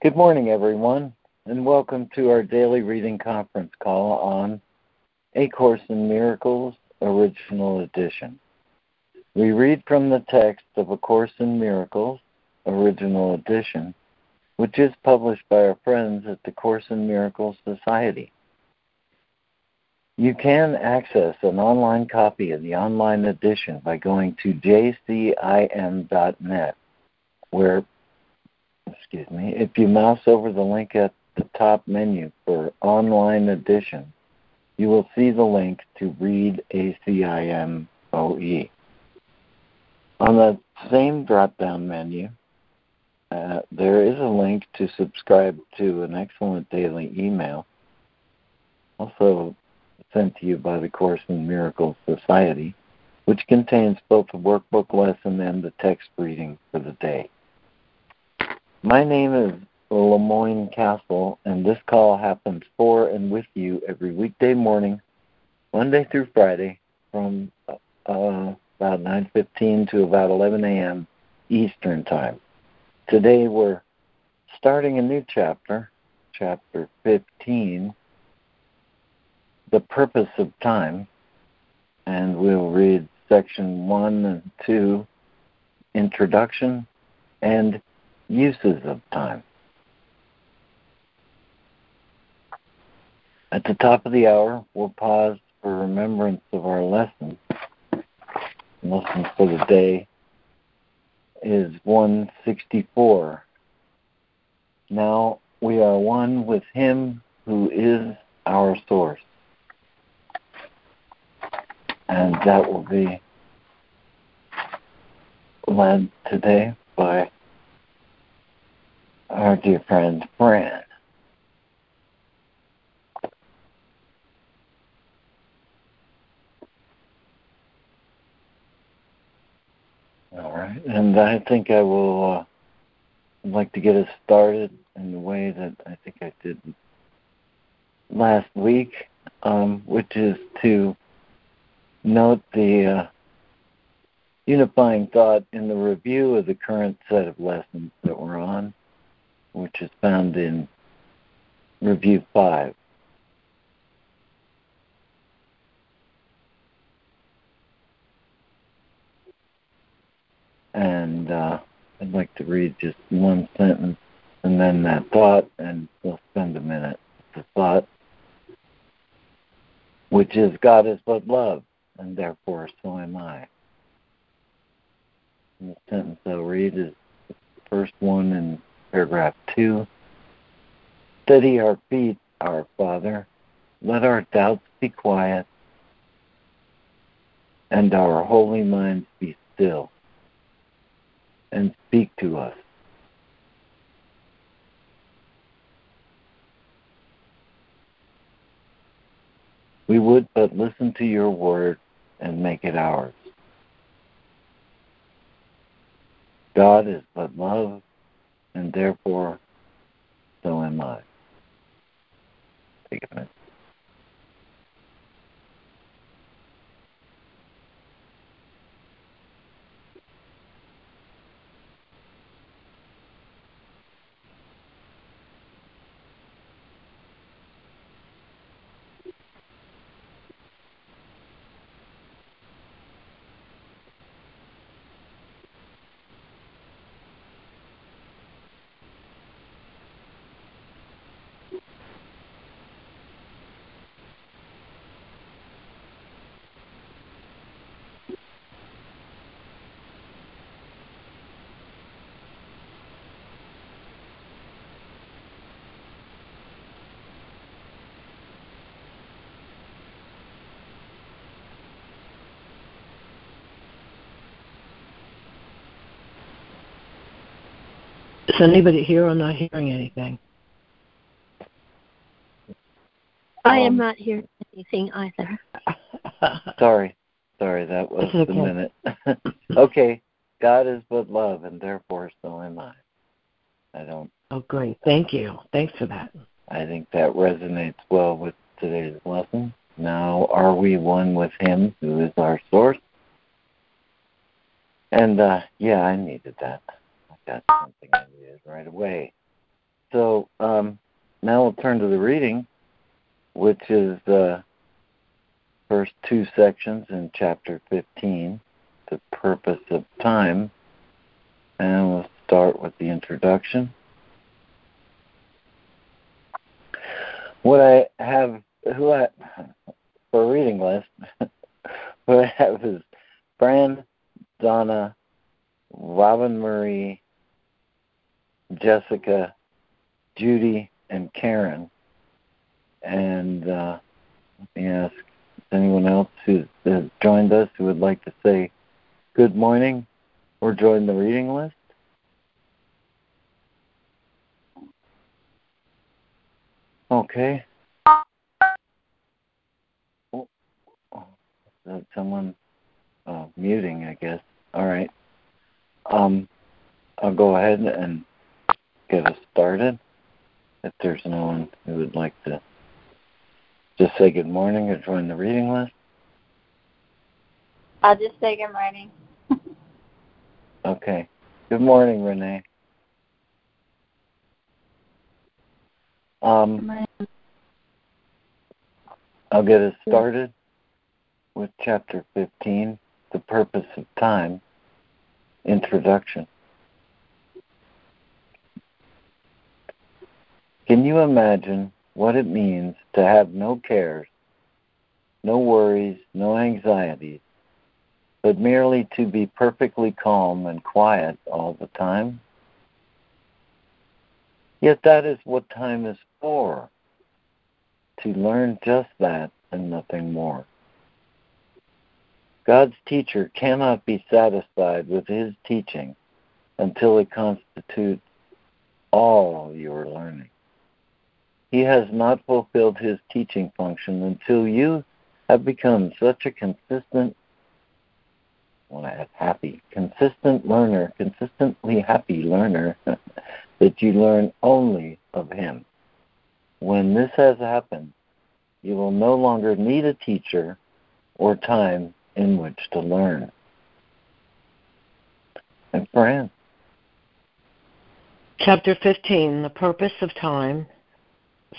Good morning, everyone, and welcome to our daily reading conference call on A Course in Miracles, Original Edition. We read from the text of A Course in Miracles, Original Edition, which is published by our friends at the Course in Miracles Society. You can access an online copy of the online edition by going to jcim.net, where, excuse me, if you mouse over the link at the top menu for online edition, you will see the link to read ACIM OE. On the same drop down menu, uh, there is a link to subscribe to an excellent daily email, also sent to you by the Course in Miracles Society, which contains both the workbook lesson and the text reading for the day. My name is LeMoyne Castle, and this call happens for and with you every weekday morning, Monday through Friday, from uh, about 9:15 to about 11 a.m. Eastern Time. Today we're starting a new chapter, chapter 15, the purpose of time, and we'll read section 1 and 2, introduction, and uses of time. At the top of the hour, we'll pause for remembrance of our lesson. Lesson for the day is 164. Now we are one with Him who is our source and that will be led today by our dear friend Fran. All right, and I think I will uh, like to get us started in the way that I think I did last week, um, which is to note the uh, unifying thought in the review of the current set of lessons that we're on, which is found in Review 5. And uh, I'd like to read just one sentence and then that thought, and we'll spend a minute. The thought, which is God is but love and therefore so am I. And the sentence I'll read is the first one in paragraph two. Steady our feet, our Father. Let our doubts be quiet, and our holy minds be still, and speak to us. We would but listen to your word and make it ours. God is but love, and therefore so am I. Take a minute. Is anybody here or not hearing anything? I am um, not hearing anything either. sorry. Sorry, that was okay. the minute. okay. God is but love, and therefore so am I. I don't. Oh, great. Thank you. Thanks for that. I think that resonates well with today's lesson. Now, are we one with Him who is our source? And uh, yeah, I needed that something right away. so um, now we'll turn to the reading, which is the first two sections in chapter 15, the purpose of time. And we'll start with the introduction. What I have, who I, for a reading list, what I have is Fran, Donna, Robin Marie, Jessica, Judy, and Karen. And uh, let me ask anyone else who has joined us who would like to say good morning or join the reading list? Okay. Oh, is someone uh, muting, I guess. All right. Um, I'll go ahead and get us started. If there's no one who would like to just say good morning or join the reading list. I'll just say good morning. okay. Good morning, Renee. Um, I'll get us started with chapter 15, The Purpose of Time, Introduction. Can you imagine what it means to have no cares, no worries, no anxieties, but merely to be perfectly calm and quiet all the time? Yet that is what time is for, to learn just that and nothing more. God's teacher cannot be satisfied with his teaching until it constitutes all your learning. He has not fulfilled his teaching function until you have become such a consistent, well, happy, consistent learner, consistently happy learner, that you learn only of him. When this has happened, you will no longer need a teacher or time in which to learn. And Fran. Chapter 15 The Purpose of Time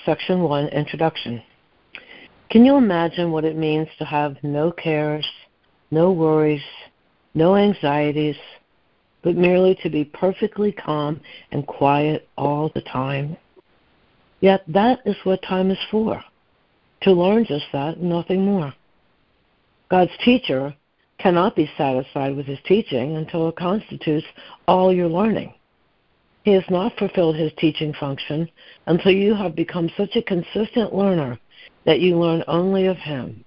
Section 1 Introduction. Can you imagine what it means to have no cares, no worries, no anxieties, but merely to be perfectly calm and quiet all the time? Yet that is what time is for to learn just that nothing more. God's teacher cannot be satisfied with his teaching until it constitutes all your learning. He has not fulfilled his teaching function until you have become such a consistent learner that you learn only of him.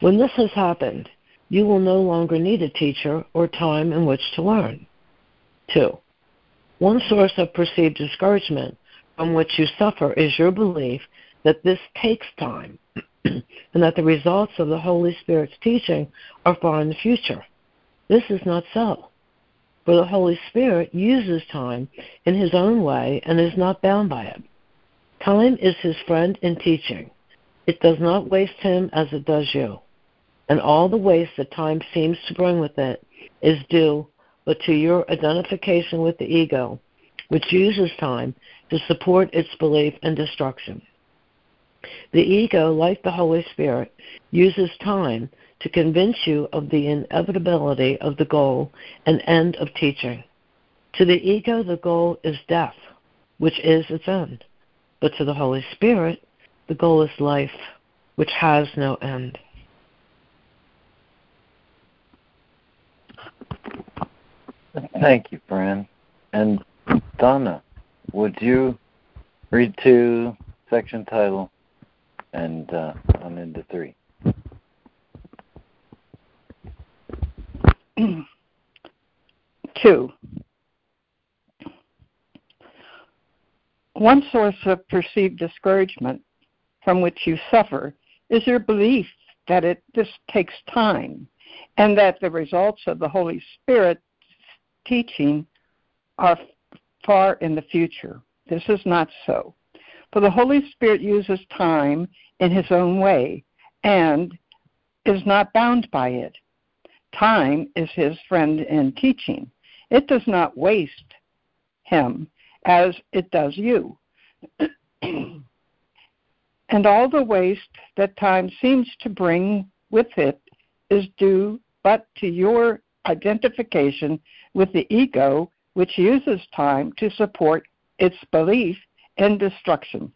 When this has happened, you will no longer need a teacher or time in which to learn. 2. One source of perceived discouragement from which you suffer is your belief that this takes time and that the results of the Holy Spirit's teaching are far in the future. This is not so. For the Holy Spirit uses time in His own way and is not bound by it. Time is His friend in teaching. It does not waste Him as it does you. And all the waste that time seems to bring with it is due but to your identification with the ego, which uses time to support its belief in destruction. The ego, like the Holy Spirit, uses time to convince you of the inevitability of the goal and end of teaching. To the ego, the goal is death, which is its end. But to the Holy Spirit, the goal is life, which has no end. Thank you, Fran. And Donna, would you read to section title and uh, on into three? Two. One source of perceived discouragement from which you suffer is your belief that it this takes time and that the results of the Holy Spirit teaching are far in the future. This is not so. For the Holy Spirit uses time in his own way and is not bound by it. Time is his friend in teaching. It does not waste him as it does you. and all the waste that time seems to bring with it is due but to your identification with the ego, which uses time to support its belief in destruction.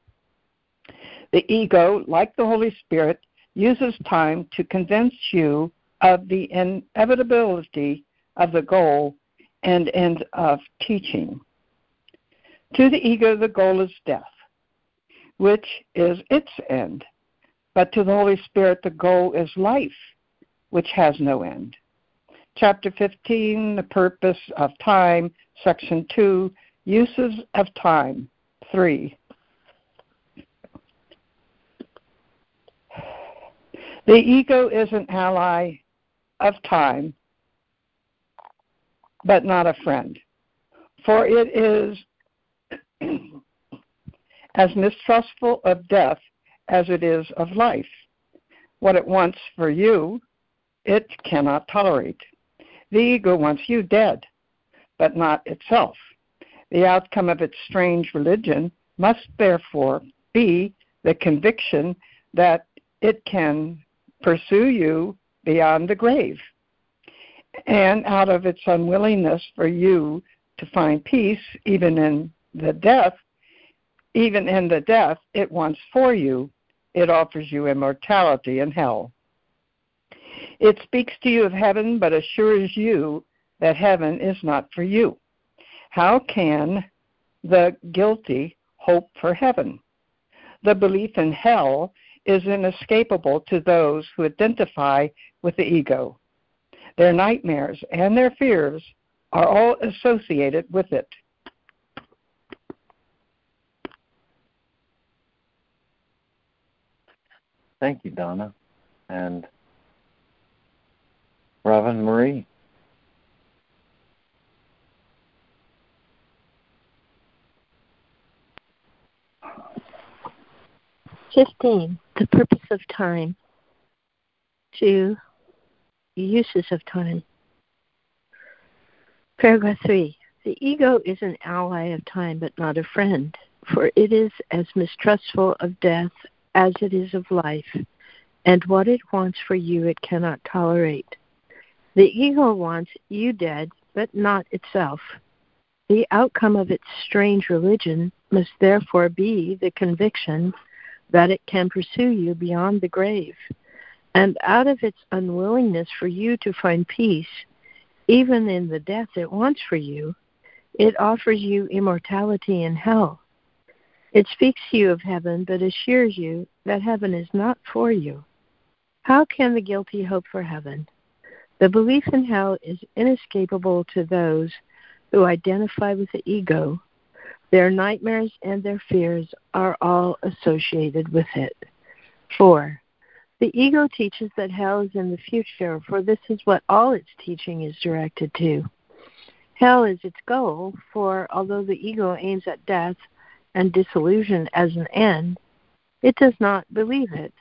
The ego, like the Holy Spirit, uses time to convince you of the inevitability of the goal and end of teaching. To the ego, the goal is death, which is its end. But to the Holy Spirit, the goal is life, which has no end. Chapter 15, The Purpose of Time, Section 2, Uses of Time, 3. The ego is an ally of time, but not a friend. For it is as mistrustful of death as it is of life. What it wants for you, it cannot tolerate. The ego wants you dead, but not itself. The outcome of its strange religion must therefore be the conviction that it can pursue you beyond the grave. And out of its unwillingness for you to find peace, even in the death, even in the death it wants for you, it offers you immortality in hell. It speaks to you of heaven, but assures you that heaven is not for you. How can the guilty hope for heaven? The belief in hell is inescapable to those who identify with the ego. Their nightmares and their fears are all associated with it. Thank you, Donna. And Robin Marie. Fifteen. The purpose of time. Two. Uses of time. Paragraph three. The ego is an ally of time, but not a friend, for it is as mistrustful of death as it is of life, and what it wants for you it cannot tolerate. The ego wants you dead, but not itself. The outcome of its strange religion must therefore be the conviction that it can pursue you beyond the grave. And out of its unwillingness for you to find peace, even in the death it wants for you, it offers you immortality in hell. It speaks to you of heaven, but assures you that heaven is not for you. How can the guilty hope for heaven? The belief in hell is inescapable to those who identify with the ego. Their nightmares and their fears are all associated with it. 4. The ego teaches that hell is in the future, for this is what all its teaching is directed to. Hell is its goal, for although the ego aims at death and dissolution as an end, it does not believe it.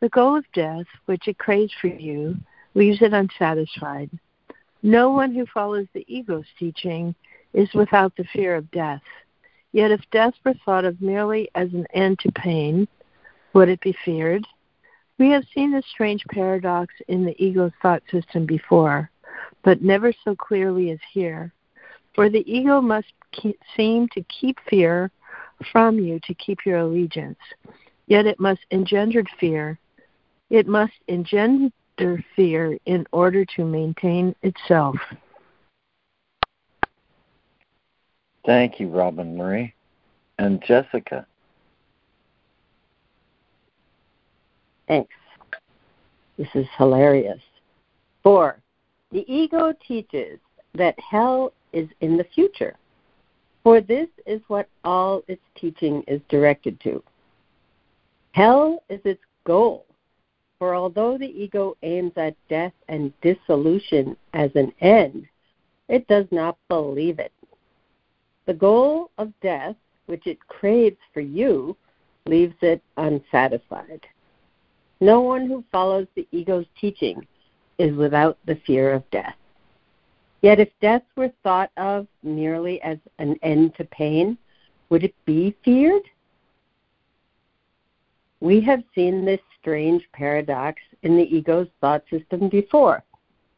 The goal of death, which it craves for you, leaves it unsatisfied. No one who follows the ego's teaching is without the fear of death. Yet if death were thought of merely as an end to pain, would it be feared? We have seen this strange paradox in the ego's thought system before, but never so clearly as here. For the ego must keep, seem to keep fear from you to keep your allegiance. Yet it must engender fear. It must engender fear in order to maintain itself. Thank you, Robin Marie. And Jessica. Thanks. This is hilarious. Four, the ego teaches that hell is in the future, for this is what all its teaching is directed to. Hell is its goal, for although the ego aims at death and dissolution as an end, it does not believe it. The goal of death, which it craves for you, leaves it unsatisfied. No one who follows the ego's teaching is without the fear of death. Yet if death were thought of merely as an end to pain, would it be feared? We have seen this strange paradox in the ego's thought system before,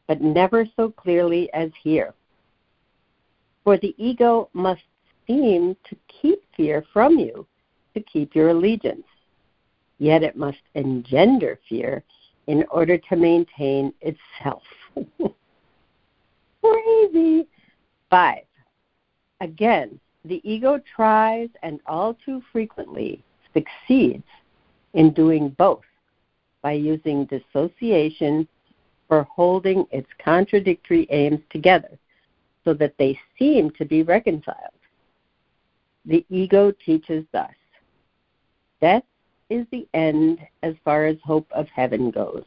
but never so clearly as here. For the ego must seem to keep fear from you to keep your allegiance, yet it must engender fear in order to maintain itself. Crazy. Five. Again, the ego tries and all too frequently succeeds in doing both by using dissociation for holding its contradictory aims together so that they seem to be reconciled. The ego teaches thus death is the end as far as hope of heaven goes.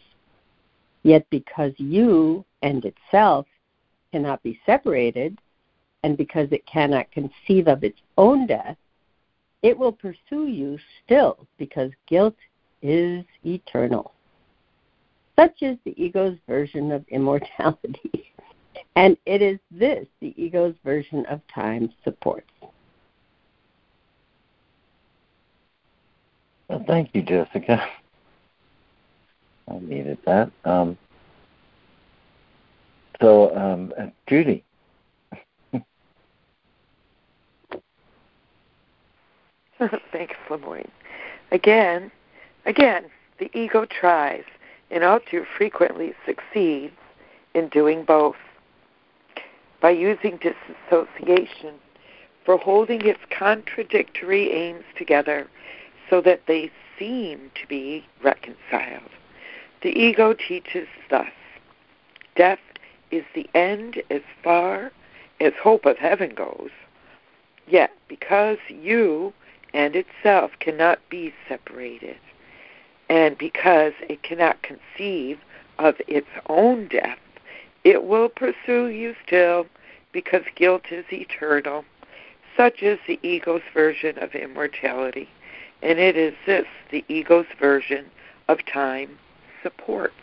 Yet because you and itself cannot be separated, and because it cannot conceive of its own death, it will pursue you still because guilt is eternal. Such is the ego's version of immortality. And it is this the ego's version of time supports. Well, thank you, Jessica. I needed that. Um, so, um, uh, Judy. Thanks, LeMoyne. Again, again, the ego tries and all too frequently succeeds in doing both. By using disassociation for holding its contradictory aims together so that they seem to be reconciled. The ego teaches thus death is the end as far as hope of heaven goes. Yet, because you and itself cannot be separated, and because it cannot conceive of its own death, it will pursue you still because guilt is eternal. Such is the ego's version of immortality, and it is this the ego's version of time supports.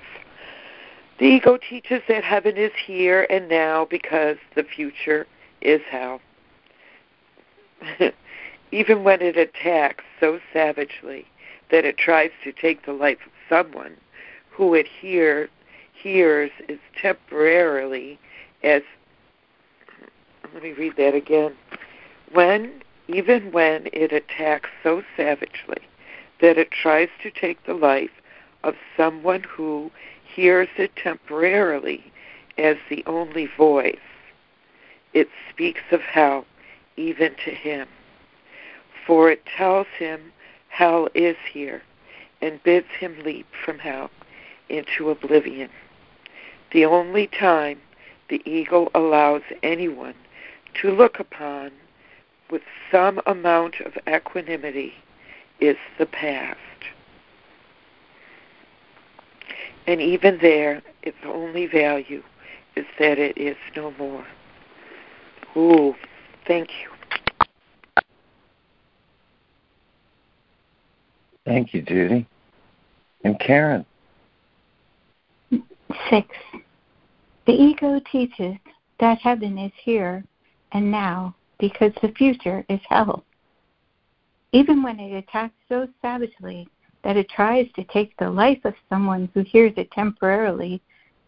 The ego teaches that heaven is here and now because the future is hell. Even when it attacks so savagely that it tries to take the life of someone who hear, hears is temporarily as let me read that again. When even when it attacks so savagely that it tries to take the life of someone who hears it temporarily as the only voice. It speaks of hell even to him. For it tells him hell is here and bids him leap from hell into oblivion. The only time the ego allows anyone to look upon with some amount of equanimity is the past. And even there, its only value is that it is no more. Ooh, thank you. Thank you, Judy. And Karen. Six. The ego teaches that heaven is here and now because the future is hell. Even when it attacks so savagely that it tries to take the life of someone who hears it temporarily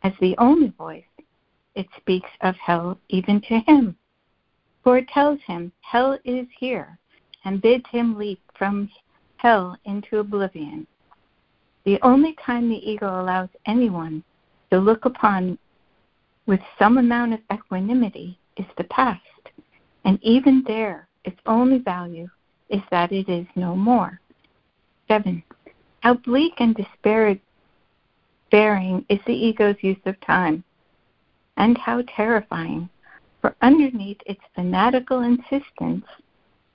as the only voice, it speaks of hell even to him. For it tells him hell is here and bids him leap from hell into oblivion. The only time the ego allows anyone to look upon with some amount of equanimity is the past, and even there its only value is that it is no more. 7. How bleak and despairing is the ego's use of time, and how terrifying, for underneath its fanatical insistence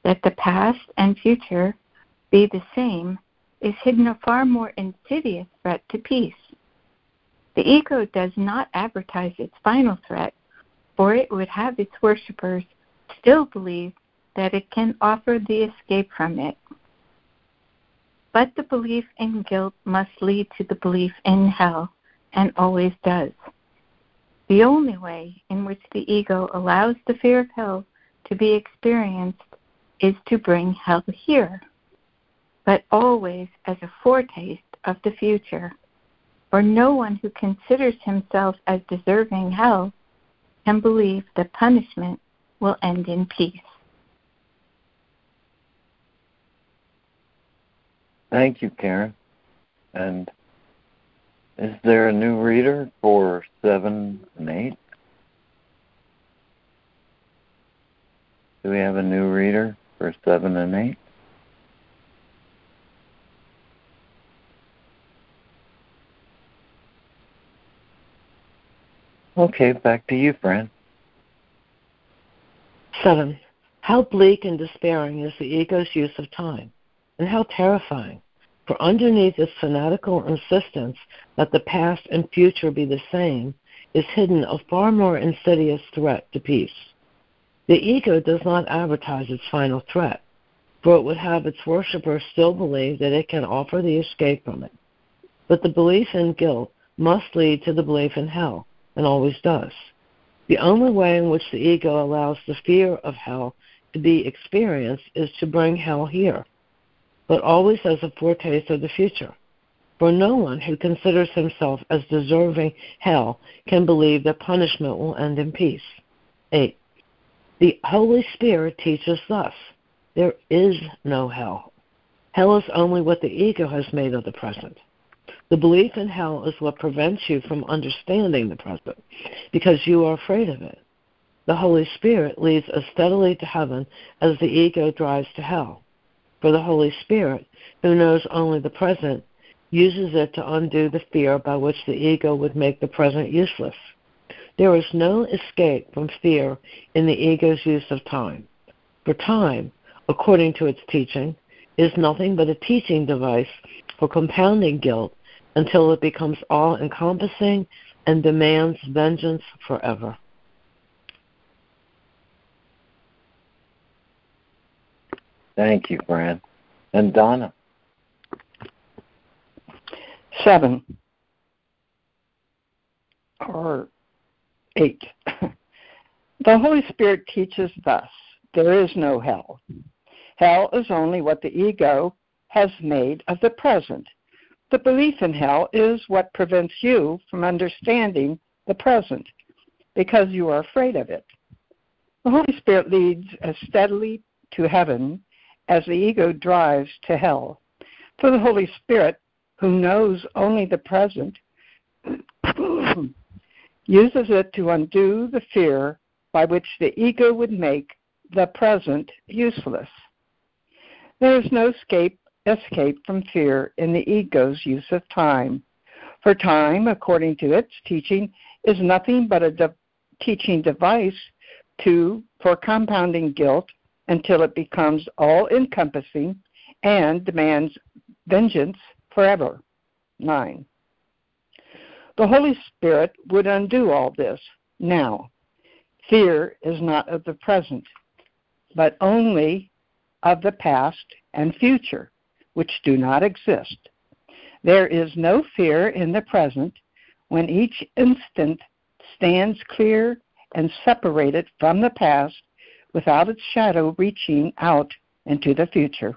that the past and future be the same is hidden a far more insidious threat to peace. The ego does not advertise its final threat, for it would have its worshippers still believe that it can offer the escape from it. But the belief in guilt must lead to the belief in hell, and always does. The only way in which the ego allows the fear of hell to be experienced is to bring hell here, but always as a foretaste of the future. For no one who considers himself as deserving hell can believe that punishment will end in peace. Thank you, Karen. And is there a new reader for 7 and 8? Do we have a new reader for 7 and 8? Okay, back to you, Fran. 7. How bleak and despairing is the ego's use of time, and how terrifying. For underneath its fanatical insistence that the past and future be the same is hidden a far more insidious threat to peace. The ego does not advertise its final threat, for it would have its worshippers still believe that it can offer the escape from it. But the belief in guilt must lead to the belief in hell, and always does. The only way in which the ego allows the fear of hell to be experienced is to bring hell here, but always as a foretaste of the future. For no one who considers himself as deserving hell can believe that punishment will end in peace. 8. The Holy Spirit teaches thus there is no hell. Hell is only what the ego has made of the present. The belief in hell is what prevents you from understanding the present because you are afraid of it. The Holy Spirit leads us steadily to heaven as the ego drives to hell. For the Holy Spirit, who knows only the present, uses it to undo the fear by which the ego would make the present useless. There is no escape from fear in the ego's use of time. For time, according to its teaching, is nothing but a teaching device for compounding guilt until it becomes all encompassing and demands vengeance forever. Thank you, Fran. And Donna. Seven. Or eight. the Holy Spirit teaches thus there is no hell. Hell is only what the ego has made of the present the belief in hell is what prevents you from understanding the present because you are afraid of it. The Holy Spirit leads us steadily to heaven as the ego drives to hell. For the Holy Spirit, who knows only the present, uses it to undo the fear by which the ego would make the present useless. There is no escape escape from fear in the ego's use of time. For time, according to its teaching, is nothing but a de- teaching device to for compounding guilt until it becomes all encompassing and demands vengeance forever. 9. The Holy Spirit would undo all this now. Fear is not of the present, but only of the past and future which do not exist. There is no fear in the present when each instant stands clear and separated from the past without its shadow reaching out into the future.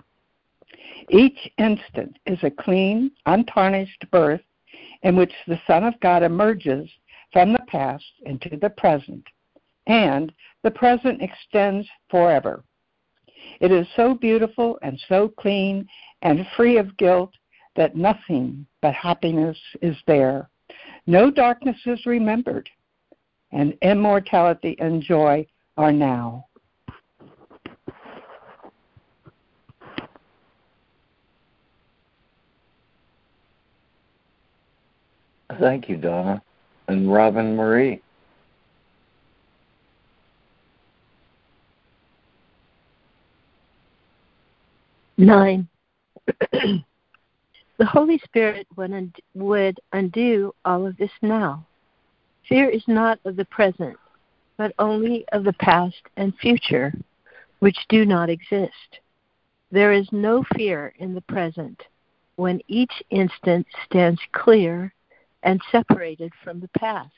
Each instant is a clean, untarnished birth in which the Son of God emerges from the past into the present, and the present extends forever. It is so beautiful and so clean and free of guilt that nothing but happiness is there. No darkness is remembered, and immortality and joy are now. Thank you, Donna. And Robin Marie. Nine. the Holy Spirit would, would undo all of this now. Fear is not of the present, but only of the past and future, which do not exist. There is no fear in the present when each instant stands clear and separated from the past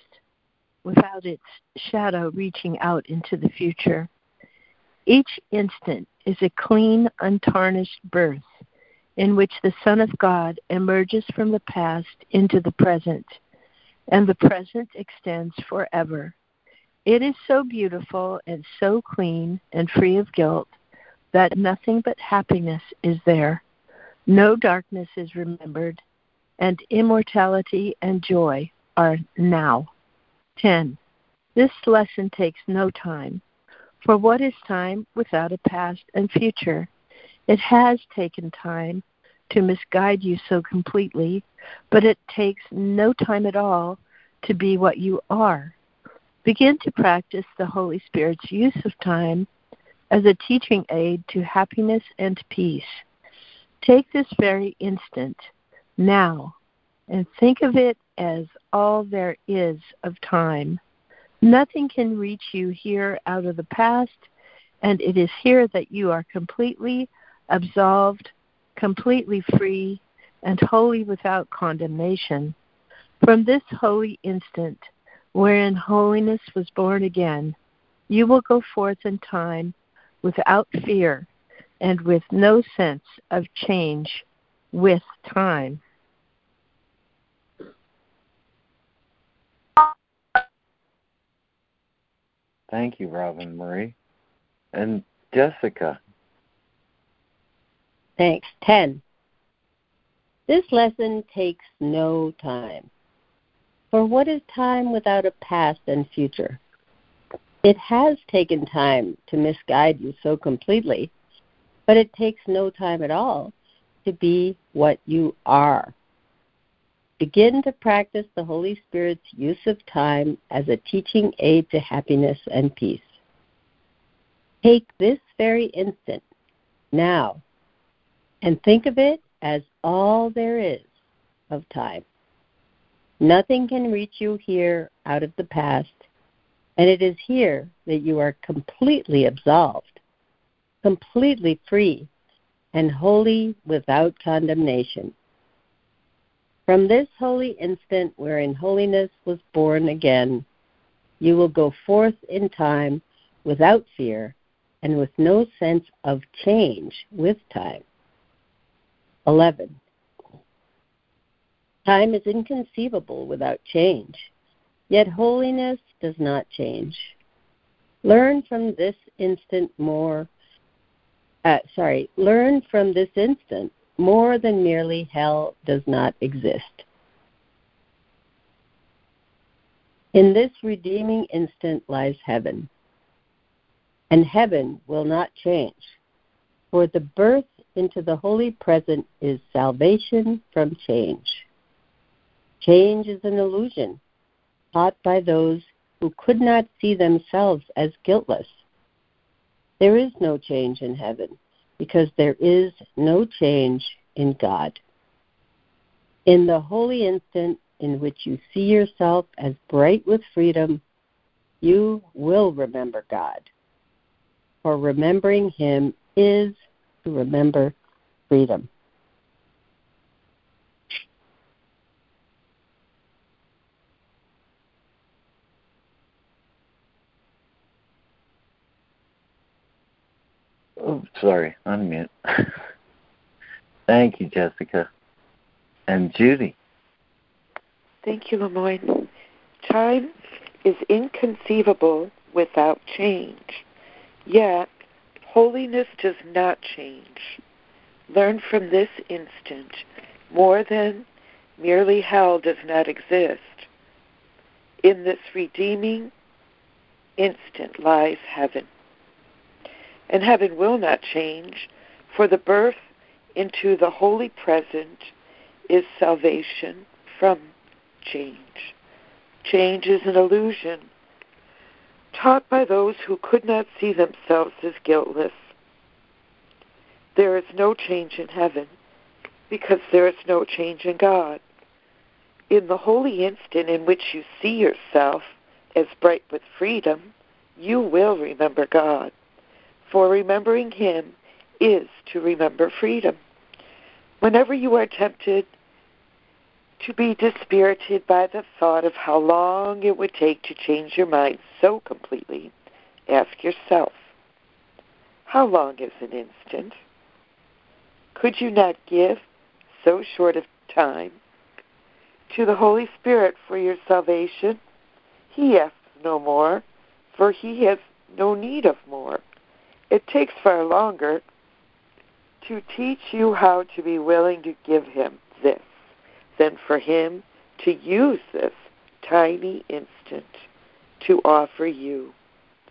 without its shadow reaching out into the future. Each instant is a clean, untarnished birth in which the Son of God emerges from the past into the present, and the present extends forever. It is so beautiful and so clean and free of guilt that nothing but happiness is there. No darkness is remembered, and immortality and joy are now. 10. This lesson takes no time. For what is time without a past and future? It has taken time to misguide you so completely, but it takes no time at all to be what you are. Begin to practice the Holy Spirit's use of time as a teaching aid to happiness and peace. Take this very instant, now, and think of it as all there is of time. Nothing can reach you here out of the past, and it is here that you are completely absolved, completely free, and wholly without condemnation. From this holy instant, wherein holiness was born again, you will go forth in time without fear and with no sense of change with time. Thank you, Robin Marie. And Jessica. Thanks. 10. This lesson takes no time. For what is time without a past and future? It has taken time to misguide you so completely, but it takes no time at all to be what you are. Begin to practice the Holy Spirit's use of time as a teaching aid to happiness and peace. Take this very instant, now, and think of it as all there is of time. Nothing can reach you here out of the past, and it is here that you are completely absolved, completely free, and wholly without condemnation. From this holy instant wherein holiness was born again, you will go forth in time without fear and with no sense of change with time. 11. Time is inconceivable without change, yet holiness does not change. Learn from this instant more, uh, sorry, learn from this instant more than merely hell does not exist. In this redeeming instant lies heaven, and heaven will not change, for the birth into the holy present is salvation from change. Change is an illusion taught by those who could not see themselves as guiltless. There is no change in heaven because there is no change in God. In the holy instant in which you see yourself as bright with freedom, you will remember God. For remembering Him is to remember freedom. Oh, sorry, unmute. Thank you, Jessica. And Judy. Thank you, LeMoyne. Time is inconceivable without change, yet holiness does not change. Learn from this instant more than merely hell does not exist. In this redeeming instant lies heaven and heaven will not change, for the birth into the holy present is salvation from change. Change is an illusion taught by those who could not see themselves as guiltless. There is no change in heaven because there is no change in God. In the holy instant in which you see yourself as bright with freedom, you will remember God for remembering Him is to remember freedom. Whenever you are tempted to be dispirited by the thought of how long it would take to change your mind so completely, ask yourself, How long is an instant? Could you not give so short of time to the Holy Spirit for your salvation? He asks no more, for he has no need of more. It takes far longer to teach you how to be willing to give him this than for him to use this tiny instant to offer you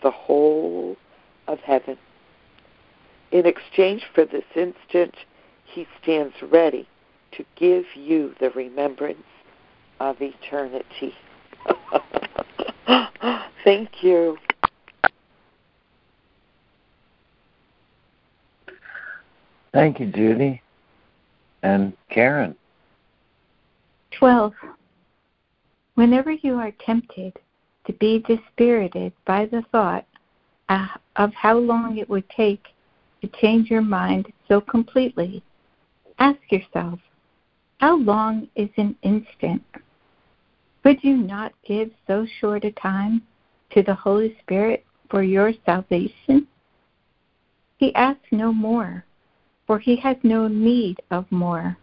the whole of heaven. In exchange for this instant, he stands ready to give you the remembrance of eternity. Thank you. Thank you, Judy. And Karen. 12. Whenever you are tempted to be dispirited by the thought uh, of how long it would take to change your mind so completely, ask yourself, how long is an instant? Could you not give so short a time to the Holy Spirit for your salvation? He asks no more, for he has no need of more.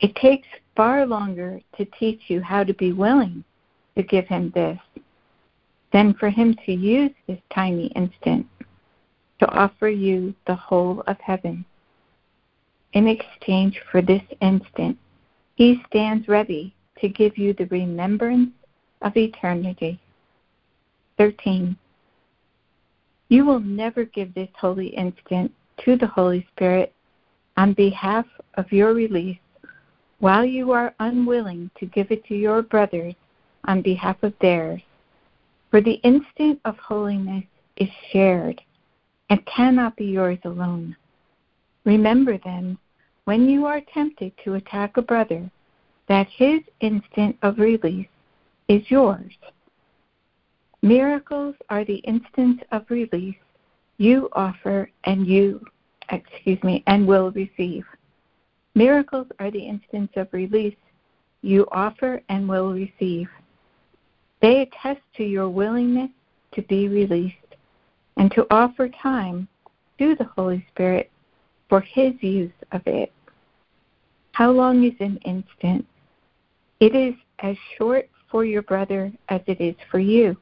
It takes far longer to teach you how to be willing to give him this than for him to use this tiny instant to offer you the whole of heaven. In exchange for this instant, he stands ready to give you the remembrance of eternity. 13. You will never give this holy instant to the Holy Spirit on behalf of your release while you are unwilling to give it to your brothers on behalf of theirs. For the instant of holiness is shared and cannot be yours alone. Remember then, when you are tempted to attack a brother, that his instant of release is yours. Miracles are the instants of release you offer and you, excuse me, and will receive. Miracles are the instants of release you offer and will receive. They attest to your willingness to be released and to offer time to the Holy Spirit for His use of it. How long is an instant? It is as short for your brother as it is for you.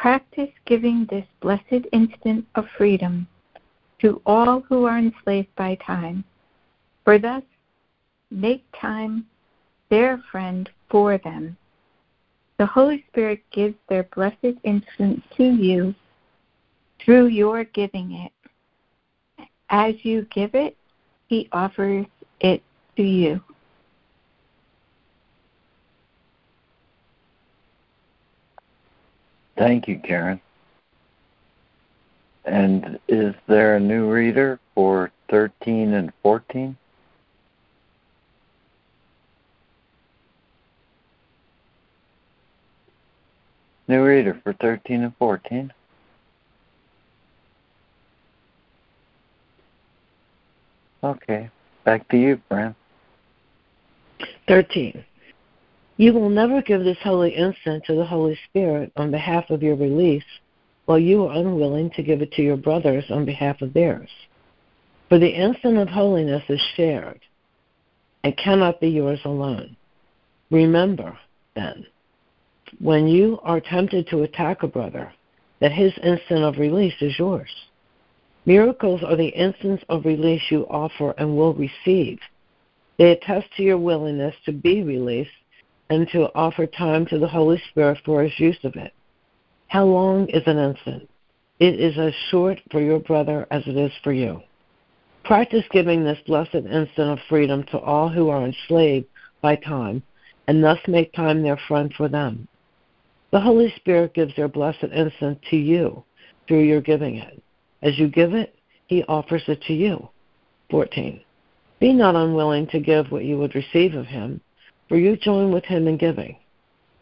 Practice giving this blessed instant of freedom to all who are enslaved by time, for thus make time their friend for them. The Holy Spirit gives their blessed instant to you through your giving it. As you give it, He offers it to you. Thank you, Karen. And is there a new reader for 13 and 14? New reader for 13 and 14? Okay. Back to you, Fran. 13. You will never give this holy instant to the Holy Spirit on behalf of your release while you are unwilling to give it to your brothers on behalf of theirs. For the instant of holiness is shared and cannot be yours alone. Remember, then, when you are tempted to attack a brother, that his instant of release is yours. Miracles are the instants of release you offer and will receive. They attest to your willingness to be released and to offer time to the Holy Spirit for his use of it. How long is an instant? It is as short for your brother as it is for you. Practice giving this blessed instant of freedom to all who are enslaved by time, and thus make time their friend for them. The Holy Spirit gives their blessed instant to you through your giving it. As you give it, he offers it to you. 14. Be not unwilling to give what you would receive of him, for you join with him in giving.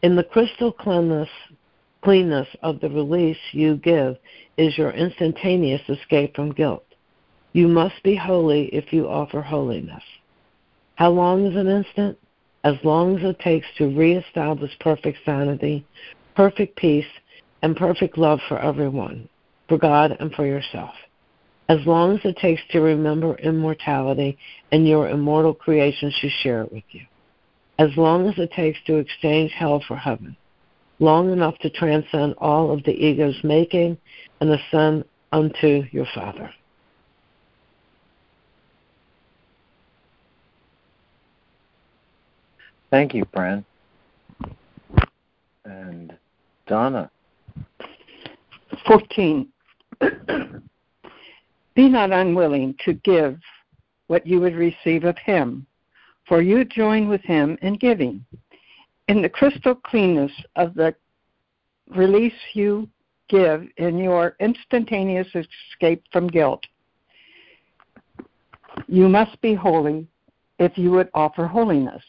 In the crystal cleanness, cleanness of the release you give is your instantaneous escape from guilt. You must be holy if you offer holiness. How long is an instant? As long as it takes to reestablish perfect sanity, perfect peace, and perfect love for everyone. for God and for yourself. As long as it takes to remember immortality and your immortal creations to share it with you. As long as it takes to exchange hell for heaven. Long enough to transcend all of the ego's making and ascend unto your Father. Thank you, Fran. And Donna. 14. Be not unwilling to give what you would receive of him, for you join with him in giving. In the crystal cleanness of the release you give in your instantaneous escape from guilt, you must be holy if you would offer holiness.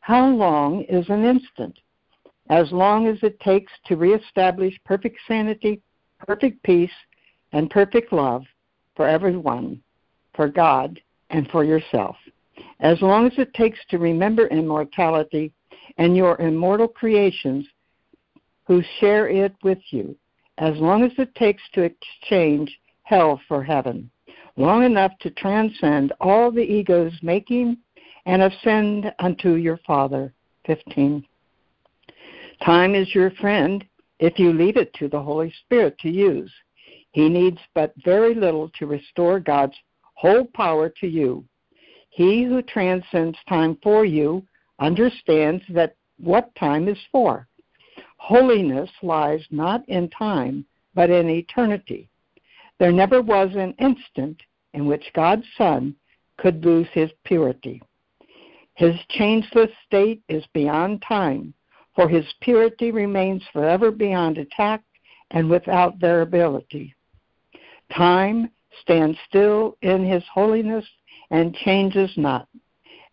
How long is an instant? As long as it takes to reestablish perfect sanity, perfect peace, and perfect love for everyone, for God, and for yourself. As long as it takes to remember immortality and your immortal creations who share it with you, as long as it takes to exchange hell for heaven, long enough to transcend all the ego's making and ascend unto your Father. 15. Time is your friend if you leave it to the Holy Spirit to use. He needs but very little to restore God's whole power to you. He who transcends time for you understands that what time is for. Holiness lies not in time, but in eternity. There never was an instant in which God's Son could lose his purity. His changeless state is beyond time, for his purity remains forever beyond attack and without variability. Time stands still in his holiness and changes not,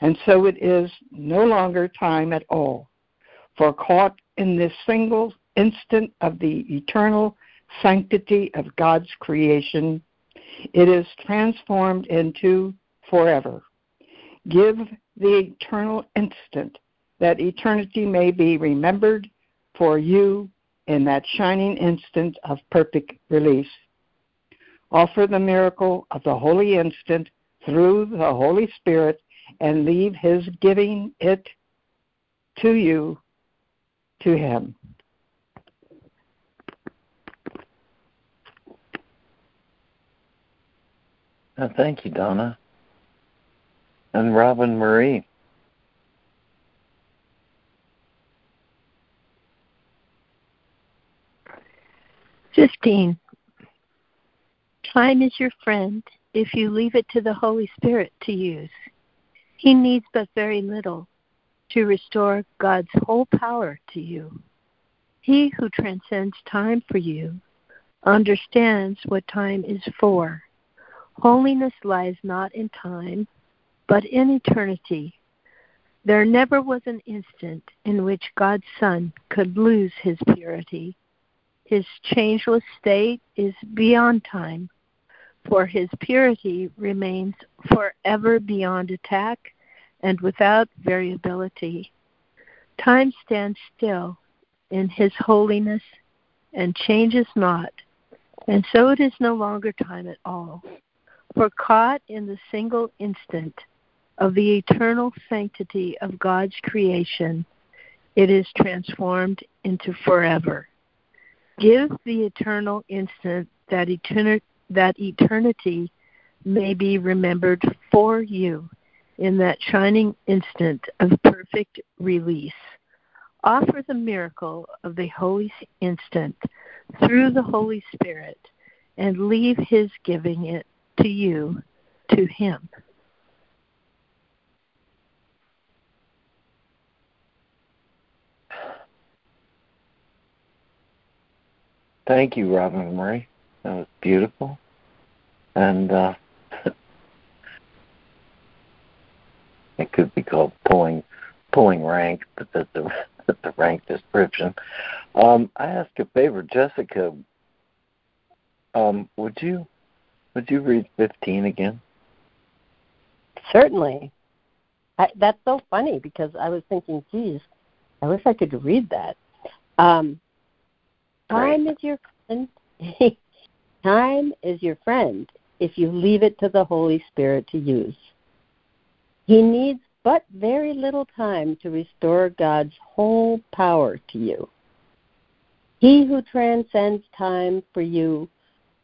and so it is no longer time at all. For caught in this single instant of the eternal sanctity of God's creation, it is transformed into forever. Give the eternal instant, that eternity may be remembered for you in that shining instant of perfect release. Offer the miracle of the holy instant through the Holy Spirit and leave His giving it to you to Him. Oh, thank you, Donna and Robin Marie. Fifteen. Time is your friend if you leave it to the Holy Spirit to use. He needs but very little to restore God's whole power to you. He who transcends time for you understands what time is for. Holiness lies not in time, but in eternity, there never was an instant in which God's Son could lose his purity. His changeless state is beyond time, for his purity remains forever beyond attack and without variability. Time stands still in his holiness and changes not, and so it is no longer time at all. For caught in the single instant of the eternal sanctity of God's creation, it is transformed into forever. Give the eternal instant that, etern- that eternity may be remembered for you in that shining instant of perfect release. Offer the miracle of the holy instant through the Holy Spirit and leave His giving it to you to Him. Thank you, Robin Marie. That was beautiful. And uh, it could be called pulling pulling rank, but that's the that's the rank description. Um, I ask a favor, Jessica. Um, would you would you read fifteen again? Certainly. I, that's so funny because I was thinking, geez, I wish I could read that. Um, Time is your friend. Time is your friend if you leave it to the Holy Spirit to use. He needs but very little time to restore God's whole power to you. He who transcends time for you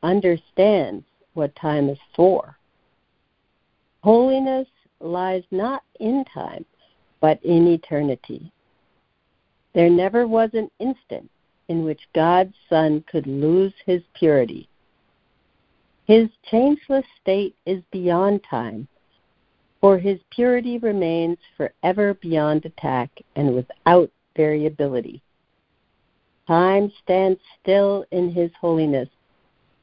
understands what time is for. Holiness lies not in time, but in eternity. There never was an instant in which God's Son could lose his purity. His changeless state is beyond time, for his purity remains forever beyond attack and without variability. Time stands still in his holiness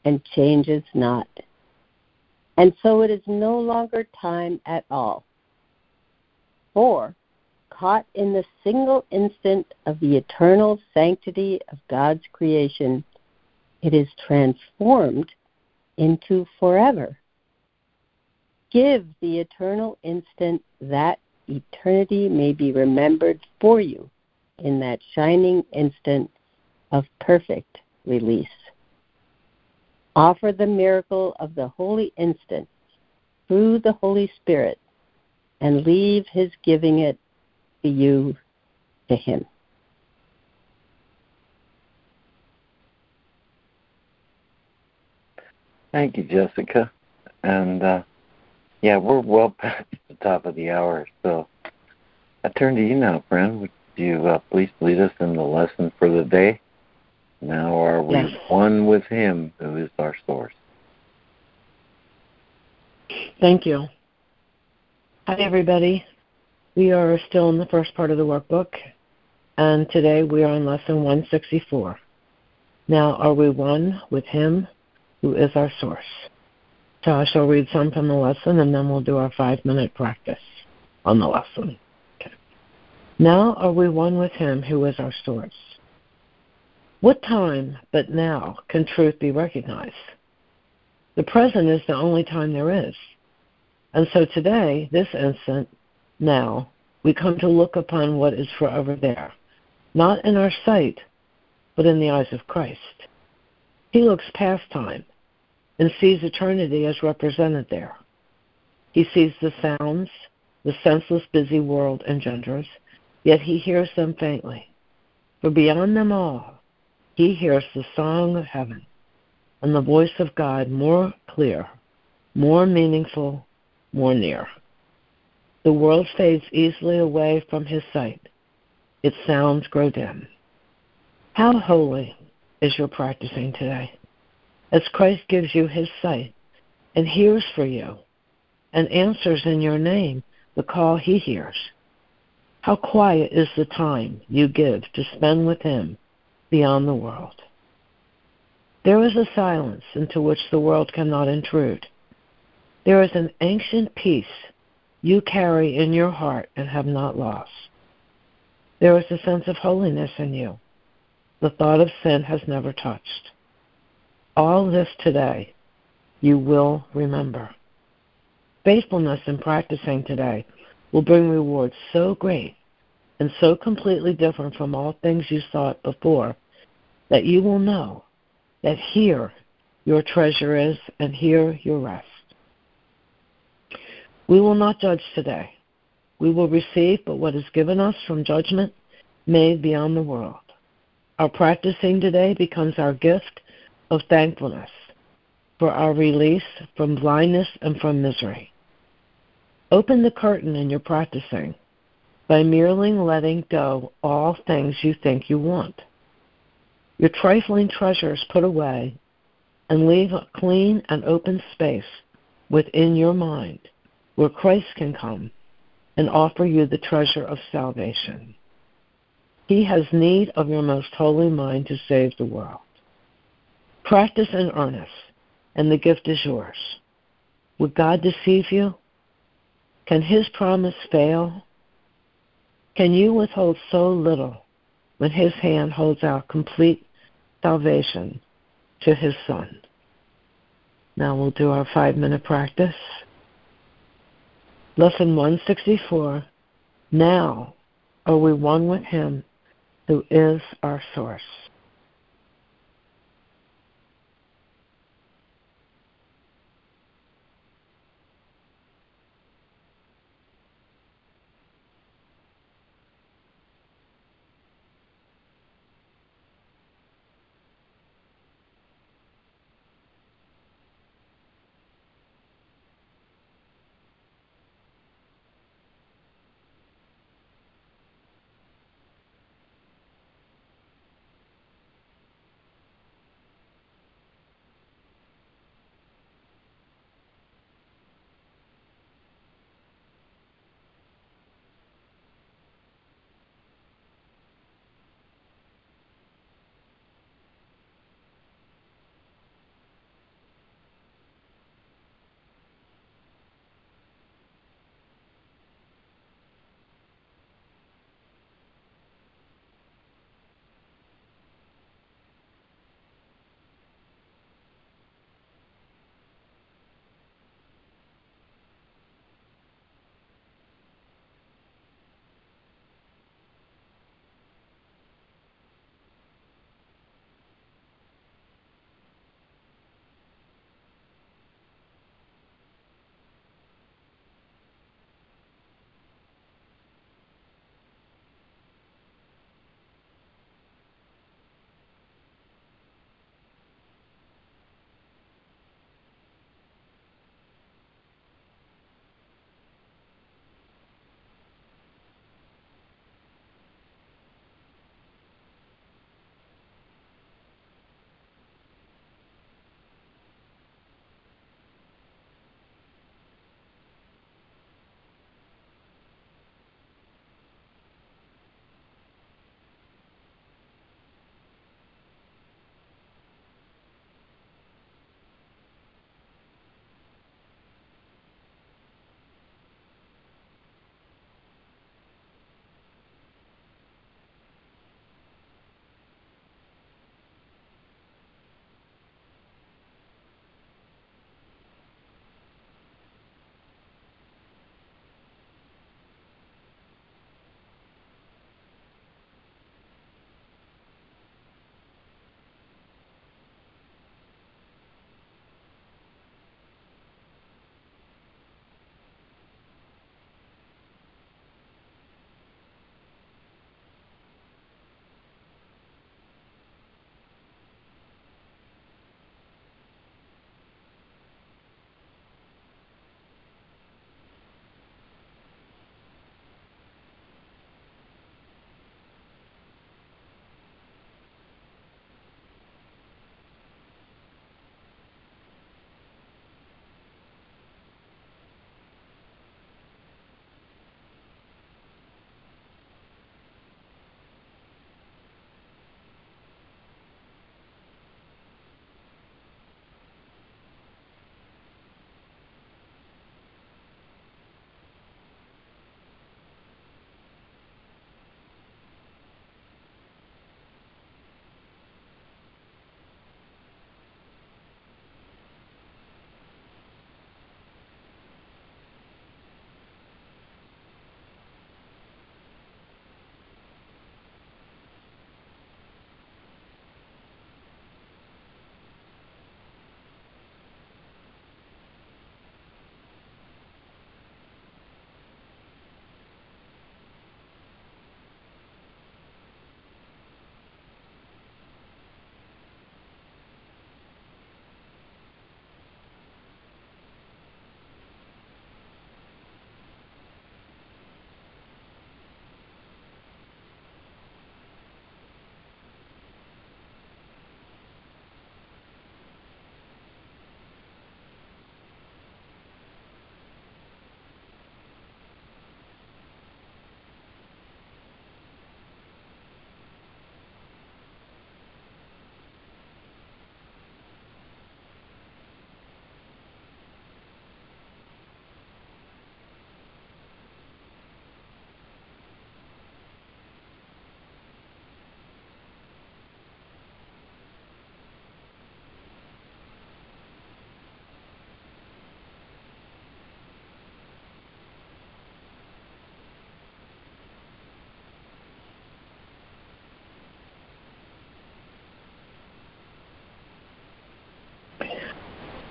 and changes not. And so it is no longer time at all. For, caught in the single instant of the eternal sanctity of God's creation, it is transformed into forever. Give the eternal instant that eternity may be remembered for you in that shining instant of perfect release. Offer the miracle of the holy instant through the Holy Spirit and leave his giving it to you to him. Thank you, Jessica. And uh, yeah, we're well past the top of the hour, so I turn to you now, friend. Would you uh, please lead us in the lesson for the day? Now are we yes. one with Him who is our source? Thank you. Hi, everybody. We are still in the first part of the workbook, and today we are on lesson 164. Now, are we one with Him who is our source? So I shall read some from the lesson, and then we'll do our five minute practice on the lesson. Okay. Now are we one with Him who is our source? What time but now can truth be recognized? The present is the only time there is. And so today, this instant, now, we come to look upon what is forever there, not in our sight, but in the eyes of Christ. He looks past time and sees eternity as represented there. He sees the sounds the senseless busy world engenders, yet he hears them faintly. For beyond them all, he hears the song of heaven and the voice of God more clear, more meaningful, more near. The world fades easily away from his sight. Its sounds grow dim. How holy is your practicing today? As Christ gives you his sight and hears for you and answers in your name the call he hears. How quiet is the time you give to spend with him beyond the world. There is a silence into which the world cannot intrude. There is an ancient peace you carry in your heart and have not lost. There is a sense of holiness in you. The thought of sin has never touched. All this today you will remember. Faithfulness in practicing today will bring rewards so great and so completely different from all things you thought before that you will know that here your treasure is and here your rest. We will not judge today. We will receive but what is given us from judgment made beyond the world. Our practicing today becomes our gift of thankfulness for our release from blindness and from misery. Open the curtain in your practicing by merely letting go all things you think you want. Your trifling treasures put away and leave a clean and open space within your mind where Christ can come and offer you the treasure of salvation. He has need of your most holy mind to save the world. Practice in earnest, and the gift is yours. Would God deceive you? Can His promise fail? Can you withhold so little when His hand holds out complete salvation to His Son? Now we'll do our five minute practice. Lesson 164 Now are we one with Him who is our source?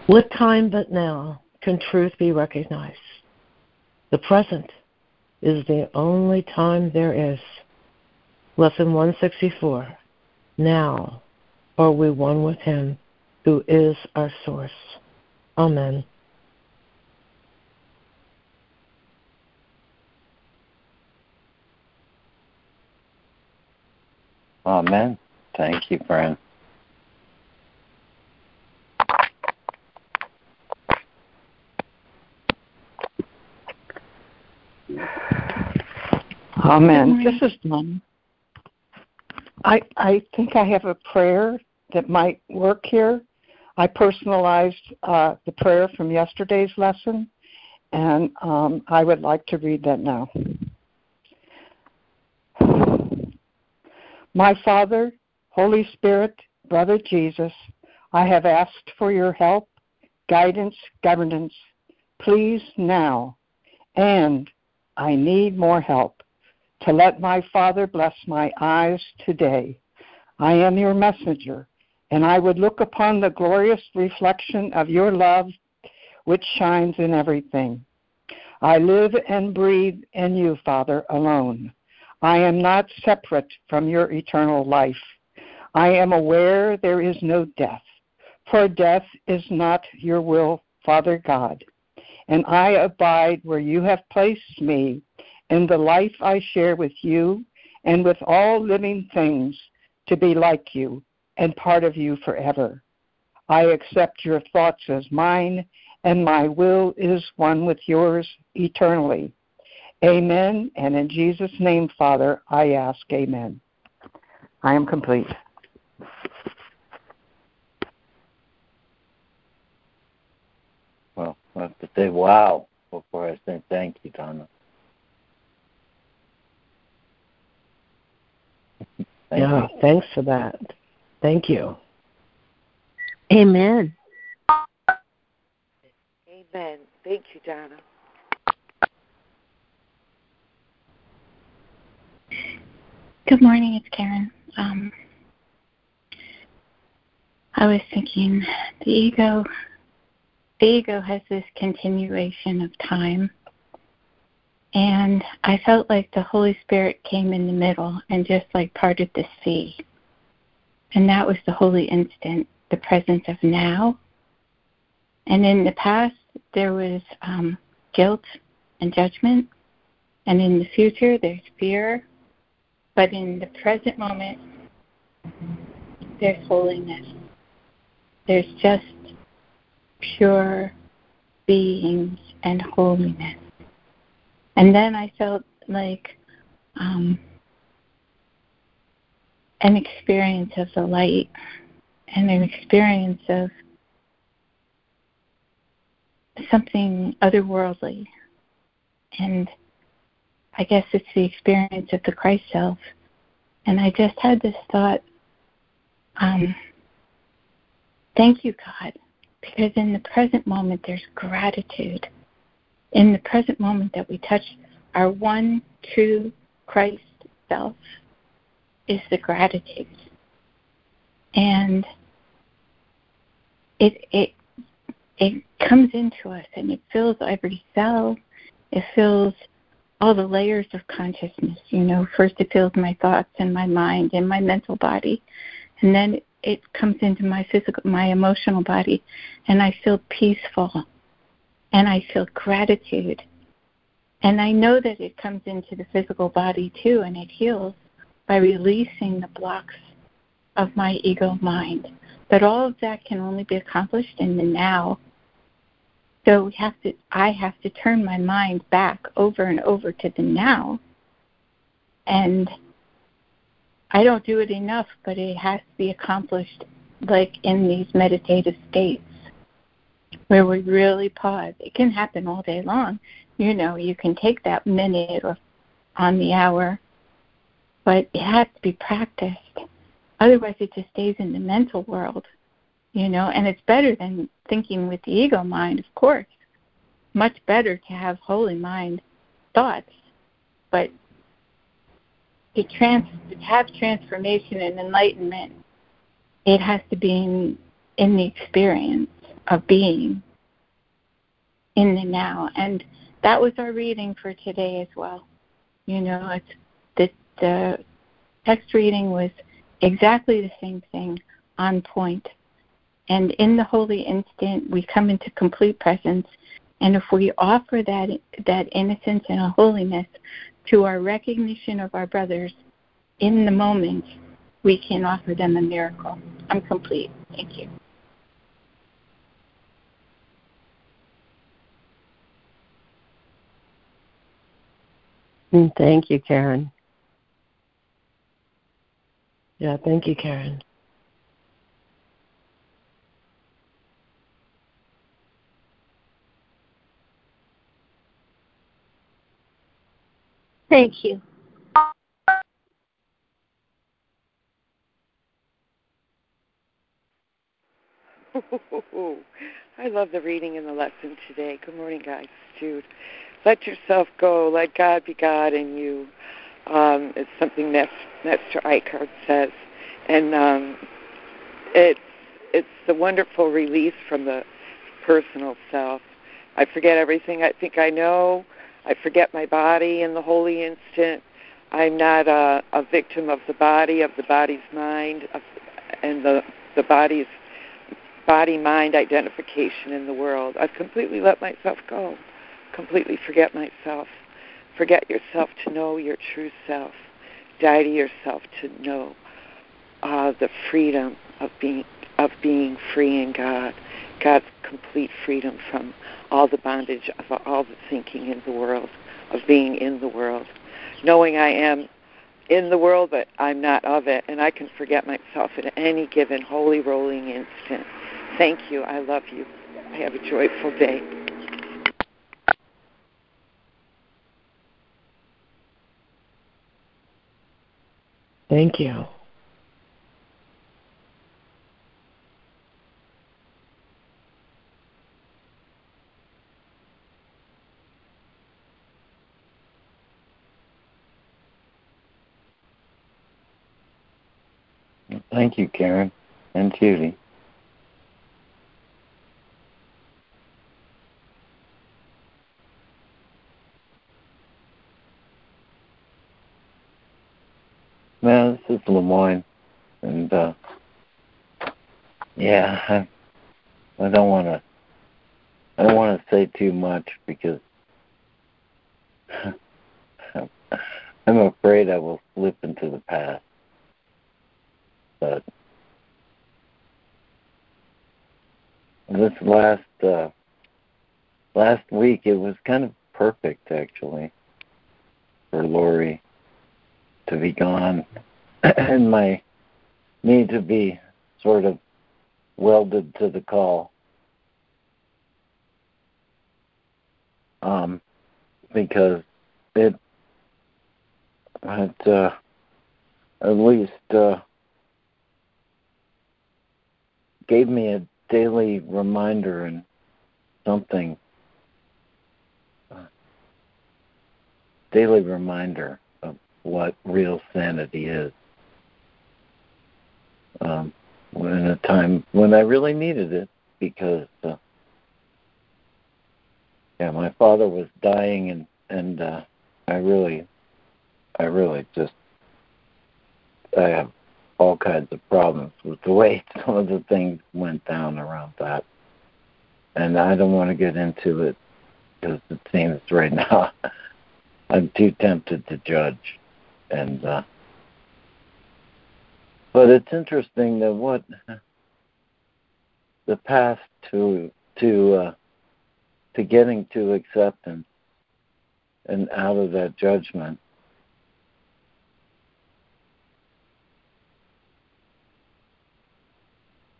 What time but now can truth be recognized? The present is the only time there is. Lesson 164. Now are we one with Him who is our source. Amen. Amen. Thank you, friend. Amen. This is Mom. I I think I have a prayer that might work here. I personalized uh, the prayer from yesterday's lesson, and um, I would like to read that now. My Father, Holy Spirit, Brother Jesus, I have asked for your help, guidance, governance. Please now. And I need more help to let my Father bless my eyes today. I am your messenger, and I would look upon the glorious reflection of your love which shines in everything. I live and breathe in you, Father, alone. I am not separate from your eternal life. I am aware there is no death, for death is not your will, Father God. And I abide where you have placed me in the life I share with you and with all living things to be like you and part of you forever. I accept your thoughts as mine, and my will is one with yours eternally. Amen. And in Jesus' name, Father, I ask, Amen. I am complete. Well, I have to say wow before I say thank you, Donna. Thank yeah, you. thanks for that. Thank you. Amen. Amen. Thank you, Donna. Good morning, it's Karen. Um, I was thinking the ego the ego has this continuation of time and I felt like the Holy Spirit came in the middle and just like parted the sea. And that was the holy instant, the presence of now. And in the past, there was um, guilt and judgment. And in the future, there's fear but in the present moment, there's holiness. There's just pure beings and holiness. And then I felt like um, an experience of the light and an experience of something otherworldly. And I guess it's the experience of the Christ self. And I just had this thought, um, thank you, God, because in the present moment there's gratitude. In the present moment that we touch our one true Christ self is the gratitude. And it it it comes into us and it fills every cell. It fills all the layers of consciousness. You know, first it fills my thoughts and my mind and my mental body, and then it comes into my physical, my emotional body, and I feel peaceful, and I feel gratitude, and I know that it comes into the physical body too, and it heals by releasing the blocks of my ego mind. But all of that can only be accomplished in the now so we have to I have to turn my mind back over and over to the now. And I don't do it enough, but it has to be accomplished like in these meditative states where we really pause. It can happen all day long. You know, you can take that minute or on the hour, but it has to be practiced. Otherwise, it just stays in the mental world you know, and it's better than thinking with the ego mind, of course. Much better to have holy mind thoughts, but to, trans- to have transformation and enlightenment, it has to be in, in the experience. Of being in the now. And that was our reading for today as well. You know, it's the the text reading was exactly the same thing on point. And in the holy instant, we come into complete presence. And if we offer that that innocence and a holiness to our recognition of our brothers in the moment, we can offer them a miracle. I'm complete. Thank you. Mm, thank you, Karen. Yeah, thank you, Karen. Thank you. I love the reading and the lesson today. Good morning, guys. Jude. Let yourself go. Let God be God in you. Um, it's something that Master Eckhart says, and um, it's it's the wonderful release from the personal self. I forget everything I think I know. I forget my body in the holy instant. I'm not a, a victim of the body, of the body's mind, of, and the the body's body mind identification in the world. I've completely let myself go, completely forget myself. Forget yourself to know your true self. Die to yourself to know uh, the freedom of being of being free in God. God's complete freedom from all the bondage of all the thinking in the world, of being in the world. Knowing I am in the world, but I'm not of it, and I can forget myself at any given holy rolling instant. Thank you. I love you. Have a joyful day. Thank you. Thank you, Karen and Judy. This and uh, yeah, I, I don't want to. I don't want to say too much because I'm afraid I will slip into the past. But this last uh, last week, it was kind of perfect actually for Lori to be gone and my need to be sort of welded to the call. Um, because it, it uh, at least uh, gave me a daily reminder and something, daily reminder of what real sanity is. Um, in a time when I really needed it, because uh, yeah, my father was dying, and and uh, I really, I really just, I have all kinds of problems with the way some of the things went down around that, and I don't want to get into it because it seems right now I'm too tempted to judge. And uh, but it's interesting that what the path to to uh, to getting to acceptance and out of that judgment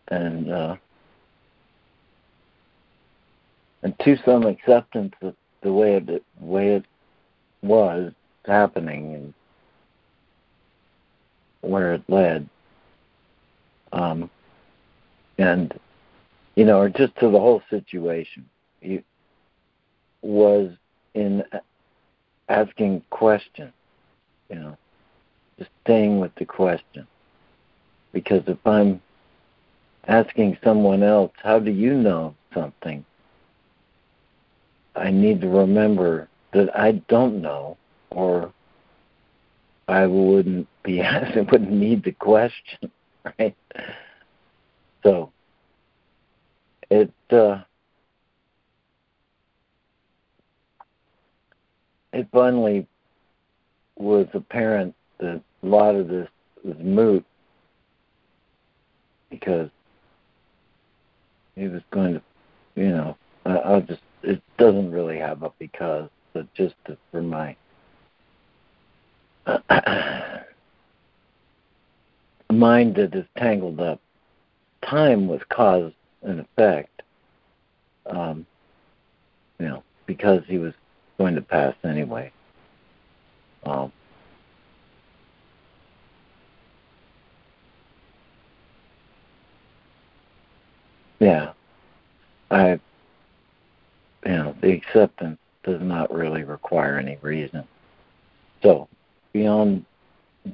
and uh, and to some acceptance of the way it the way it was happening and where it led. Um, and, you know, or just to the whole situation. He was in asking questions, you know, just staying with the question. Because if I'm asking someone else, how do you know something? I need to remember that I don't know or I wouldn't be asked, wouldn't need the question, right? So it uh, it finally was apparent that a lot of this was moot because he was going to, you know, I, I'll just, it doesn't really have a because, but just for my mind that is tangled up. Time was cause and effect. Um, you know, because he was going to pass anyway. Um, yeah, I, you know, the acceptance does not really require any reason. So, beyond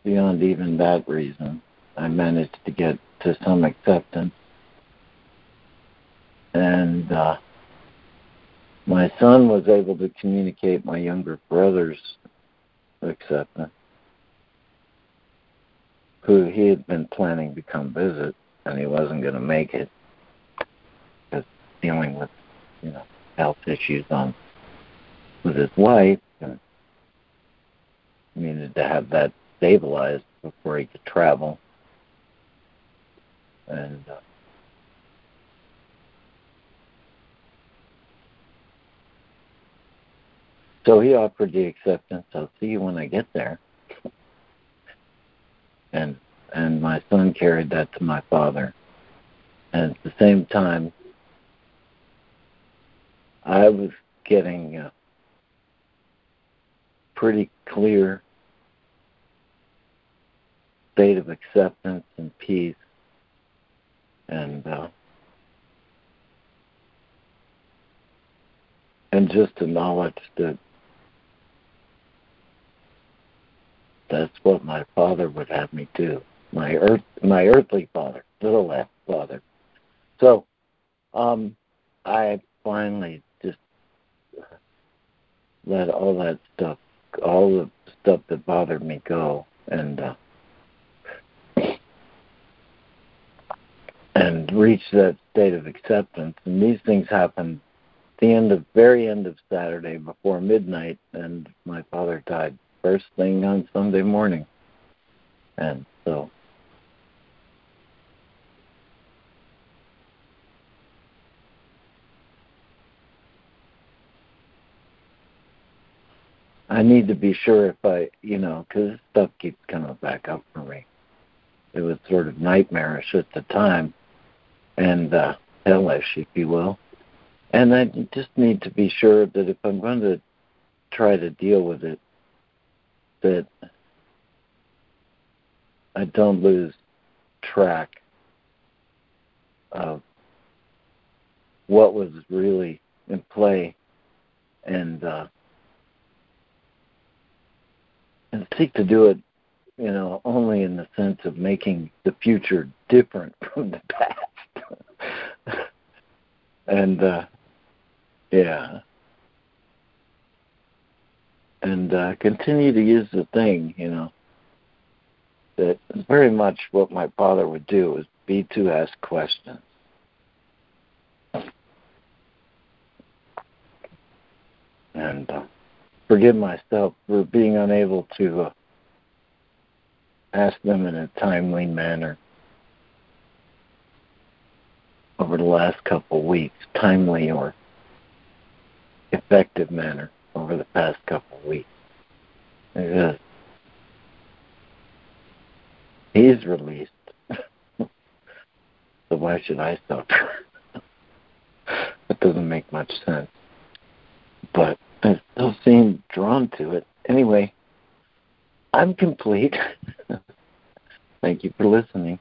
beyond even that reason, I managed to get to some acceptance, and uh, my son was able to communicate my younger brother's acceptance, who he had been planning to come visit, and he wasn't going to make it because dealing with, you know, health issues on with his wife, and needed to have that stabilized before he could travel, and. Uh, So he offered the acceptance. I'll see you when I get there. And and my son carried that to my father. And at the same time, I was getting a pretty clear state of acceptance and peace, and uh, and just the knowledge that That's what my father would have me do. My earth, my earthly father, little father. So, um, I finally just let all that stuff, all the stuff that bothered me go, and uh, and reach that state of acceptance. And these things happened the end of very end of Saturday before midnight, and my father died first thing on Sunday morning. And so I need to be sure if I, you know, because stuff keeps coming back up for me. It was sort of nightmarish at the time, and uh, hellish, if you will. And I just need to be sure that if I'm going to try to deal with it, that I don't lose track of what was really in play and uh, and seek to do it, you know, only in the sense of making the future different from the past. And uh, yeah, and uh, continue to use the thing, you know, that very much what my father would do is be to ask questions. And uh, forgive myself for being unable to uh, ask them in a timely manner over the last couple of weeks, timely or effective manner over the past couple of weeks. He's released. so why should I suffer? that doesn't make much sense. But I still seem drawn to it. Anyway, I'm complete. Thank you for listening.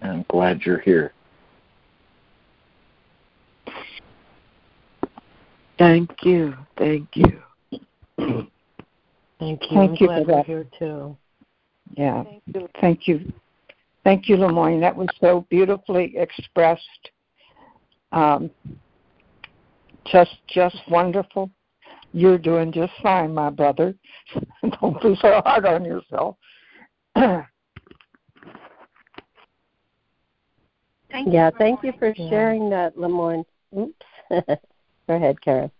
I'm glad you're here. Thank you. Thank you. Thank you. Thank I'm you glad for we're that. here too. Yeah. Thank you. Thank you. Thank you, LeMoyne. That was so beautifully expressed. Um, just, just wonderful. You're doing just fine, my brother. Don't be so hard on yourself. Thank yeah, thank you for sharing that, LeMoyne. Oops. Go ahead, Kara.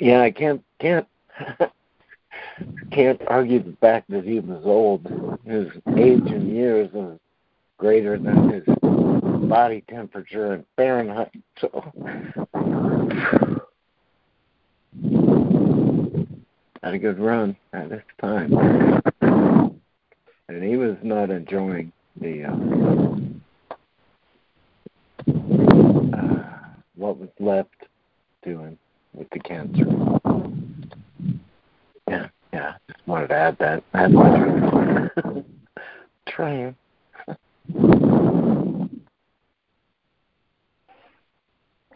Yeah, I can't can't can't argue the fact that he was old. His age in years was greater than his body temperature in Fahrenheit. So had a good run at this time, and he was not enjoying the uh, uh, what was left doing with the cancer. Yeah, yeah. Just wanted to add that. That much. Trying.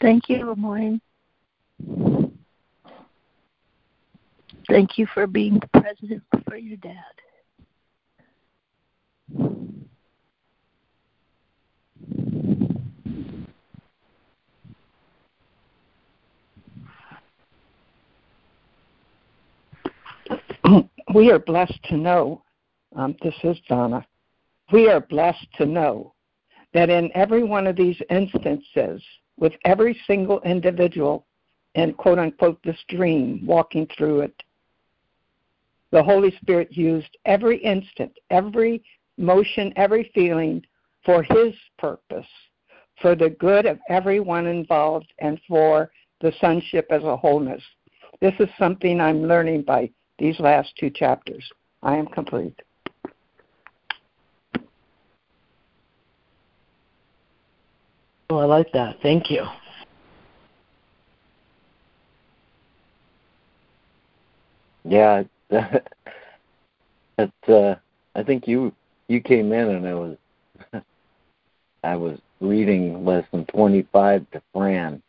Thank you, LeMoyne. Thank you for being present for your dad. We are blessed to know, um, this is Donna, we are blessed to know that in every one of these instances, with every single individual in quote unquote this dream, walking through it, the Holy Spirit used every instant, every motion, every feeling for His purpose, for the good of everyone involved, and for the sonship as a wholeness. This is something I'm learning by these last two chapters. I am complete. Oh, I like that. Thank you. Yeah, that's. Uh, I think you you came in and I was I was reading lesson twenty five to Fran,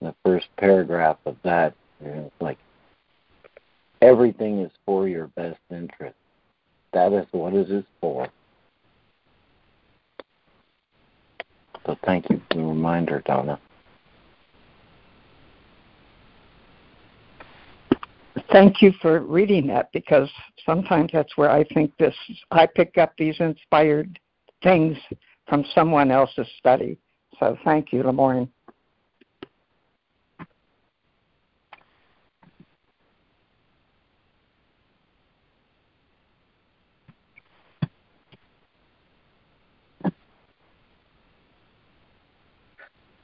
the first paragraph of that, and it's like Everything is for your best interest. That is what it is for. So thank you for the reminder, Donna. Thank you for reading that because sometimes that's where I think this I pick up these inspired things from someone else's study. So thank you, LeMoyne.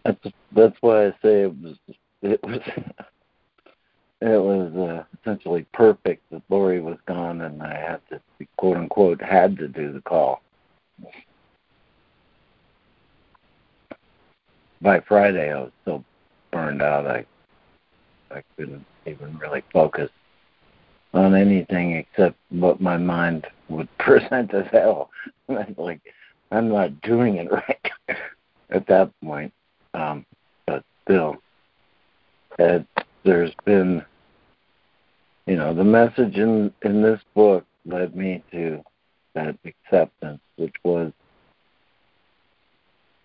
That's that's why I say it was it was it was uh, essentially perfect that Lori was gone and I had to quote unquote had to do the call. By Friday, I was so burned out I I couldn't even really focus on anything except what my mind would present as hell. like I'm not doing it right at that point. Um, but still, it, there's been, you know, the message in in this book led me to that acceptance, which was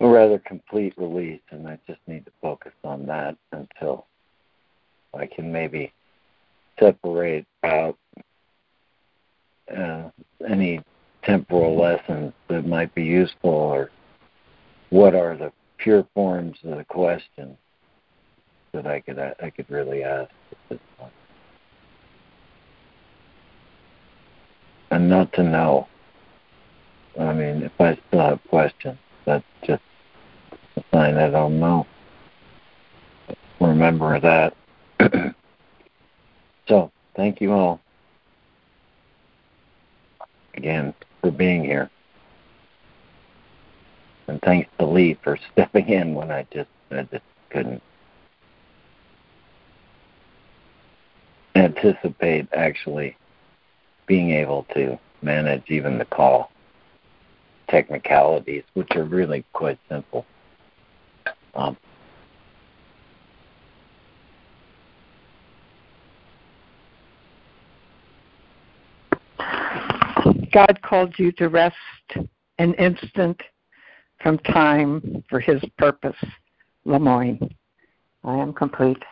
a rather complete release, and I just need to focus on that until I can maybe separate out uh, any temporal lessons that might be useful or what are the pure forms of the question that I could I could really ask at this point. And not to know. I mean, if I still have questions, that's just a sign I don't know. Remember that. so, thank you all again for being here. And thanks to Lee for stepping in when I just I just couldn't anticipate actually being able to manage even the call technicalities, which are really quite simple. Um, God called you to rest an instant from time for his purpose. LeMoyne. I am complete.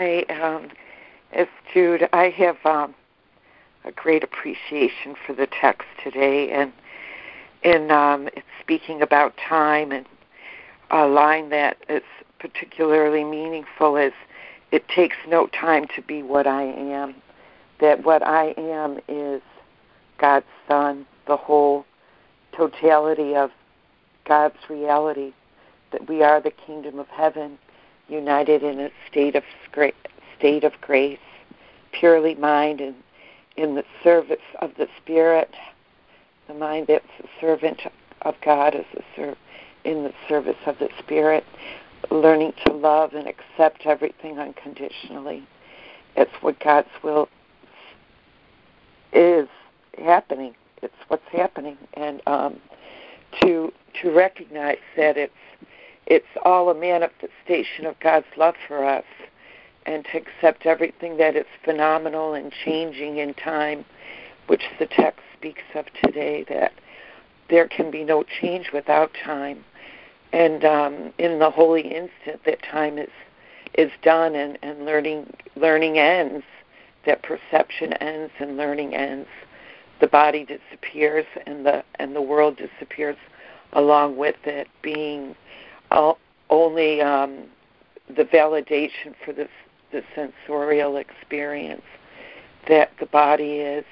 Hi, um, Jude. I have um, a great appreciation for the text today, and in um, it's speaking about time, and a line that is particularly meaningful is, "It takes no time to be what I am." That what I am is God's Son, the whole totality of God's reality. That we are the kingdom of heaven united in a state of state of grace, purely mind and in the service of the Spirit, the mind that's a servant of God is a ser- in the service of the Spirit, learning to love and accept everything unconditionally. It's what God's will is happening. It's what's happening, and um, to to recognize that it's it's all a manifestation of God's love for us and to accept everything that is phenomenal and changing in time, which the text speaks of today, that there can be no change without time. And um, in the holy instant that time is is done and, and learning learning ends, that perception ends and learning ends. The body disappears and the and the world disappears along with it, being only um, the validation for this the sensorial experience that the body is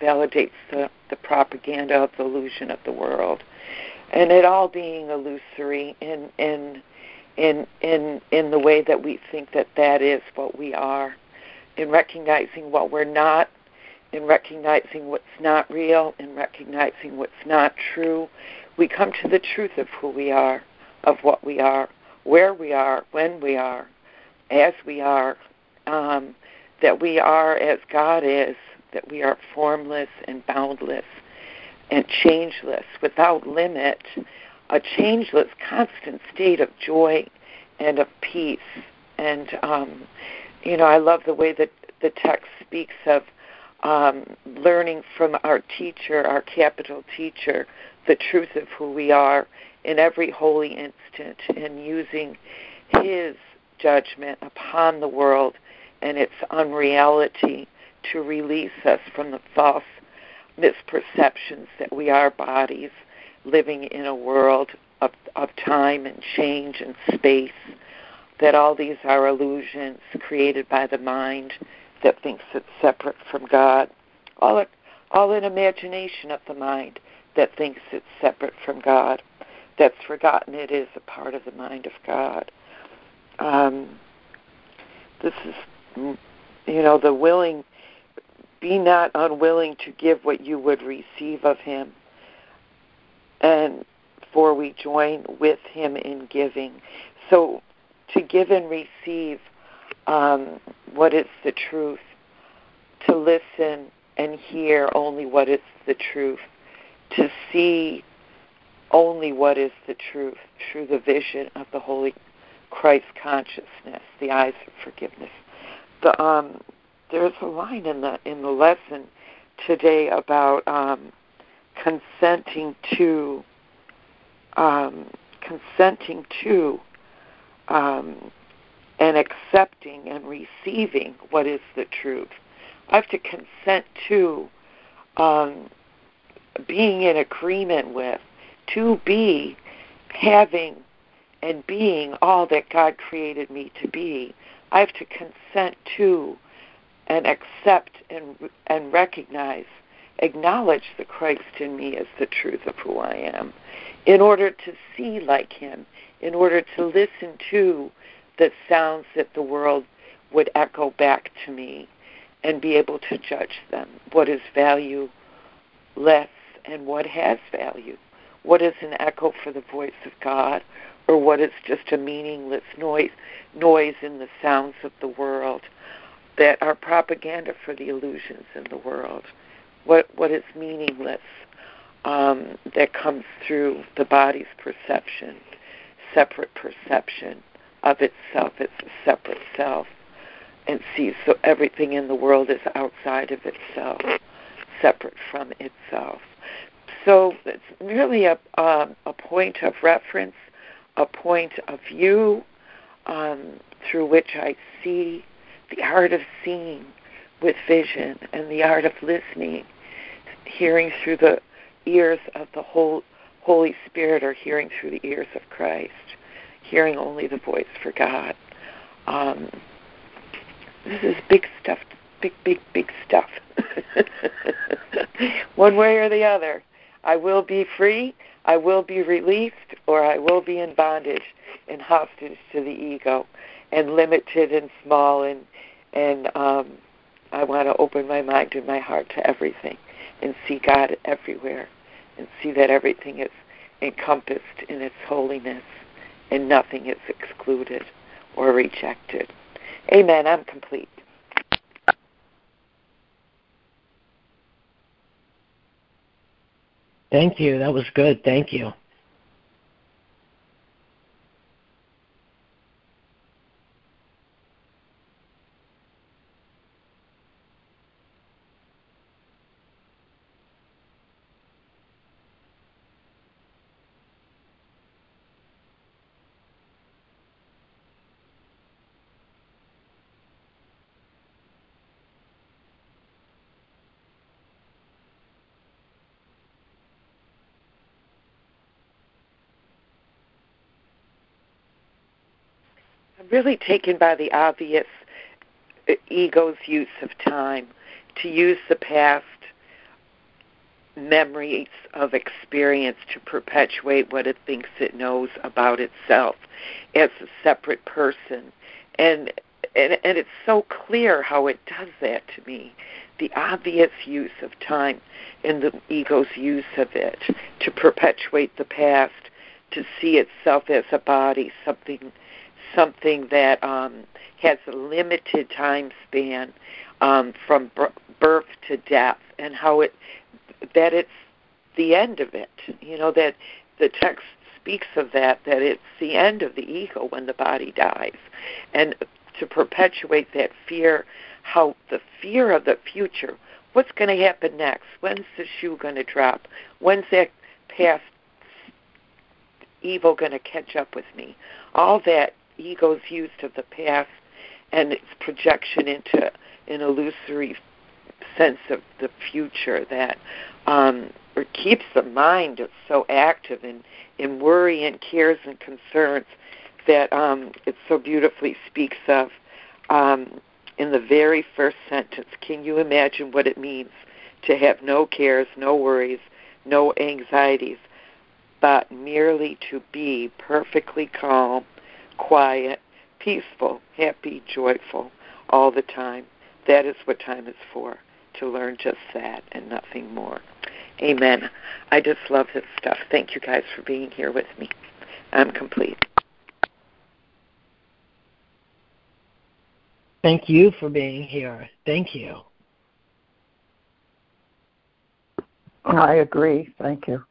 validates the, the propaganda of the illusion of the world. And it all being illusory in in in in in the way that we think that that is what we are. In recognizing what we're not in recognizing what's not real in recognizing what's not true we come to the truth of who we are of what we are, where we are, when we are, as we are, um, that we are as God is, that we are formless and boundless and changeless, without limit, a changeless, constant state of joy and of peace. And, um, you know, I love the way that the text speaks of um, learning from our teacher, our capital teacher, the truth of who we are in every holy instant and using his judgment upon the world and its unreality to release us from the false misperceptions that we are bodies living in a world of, of time and change and space, that all these are illusions created by the mind that thinks it's separate from God, all, all an imagination of the mind that thinks it's separate from God that's forgotten it is a part of the mind of God. Um, this is, you know, the willing, be not unwilling to give what you would receive of Him, and for we join with Him in giving. So to give and receive um, what is the truth, to listen and hear only what is the truth, to see only what is the truth through the vision of the Holy Christ consciousness, the eyes of forgiveness. The um, there's a line in the in the lesson today about um, consenting to um, consenting to um, and accepting and receiving what is the truth. I have to consent to um, being in agreement with, to be having and being all that God created me to be. I have to consent to and accept and and recognize, acknowledge the Christ in me as the truth of who I am, in order to see like Him, in order to listen to the sounds that the world would echo back to me, and be able to judge them. What is value less and what has value? What is an echo for the voice of God, or what is just a meaningless noise noise in the sounds of the world? that are propaganda for the illusions in the world. What what is meaningless um, that comes through the body's perception, separate perception of itself. It's a separate self, and sees so everything in the world is outside of itself, separate from itself. So it's a a, a point of reference, a point of view um, through which I see the art of seeing with vision and the art of listening, hearing through the ears of the whole Holy Spirit or hearing through the ears of Christ, hearing only the voice for God. Um, this is big stuff, big, big, big stuff. One way or the other. I will be free, I will be released, or I will be in bondage and hostage to the ego and limited and small and and um, I want to open my mind and my heart to everything and see God everywhere and see that everything is encompassed in its holiness and nothing is excluded or rejected. Amen. I'm complete. Thank you. That was good. Thank you. Really taken by the obvious ego's use of time to use the past memories of experience to perpetuate what it thinks it knows about itself as a separate person. And and, and it's so clear how it does that to me. The obvious use of time and the ego's use of it to perpetuate the past to see itself as a body something something that um, has a limited time span um, from birth to death, and how it that it's the end of it. You know that the text speaks of that that it's the end of the ego when the body dies, and to perpetuate that fear, how the fear of the future. What's going to happen next? When's the shoe going to drop? When's that past evil going to catch up with me? All that ego's used of the past and its projection into an illusory sense of the future that um, keeps the mind so active in, in worry and cares and concerns that um, it so beautifully speaks of um, in the very first sentence. Can you imagine what it means to have no cares, no worries, no anxieties, but merely to be perfectly calm quiet, peaceful, happy, joyful all the time. That is what time is for, to learn just that and nothing more. Amen. I just love this stuff. Thank you guys for being here with me. I'm complete. Thank you for being here. Thank you. I agree. Thank you.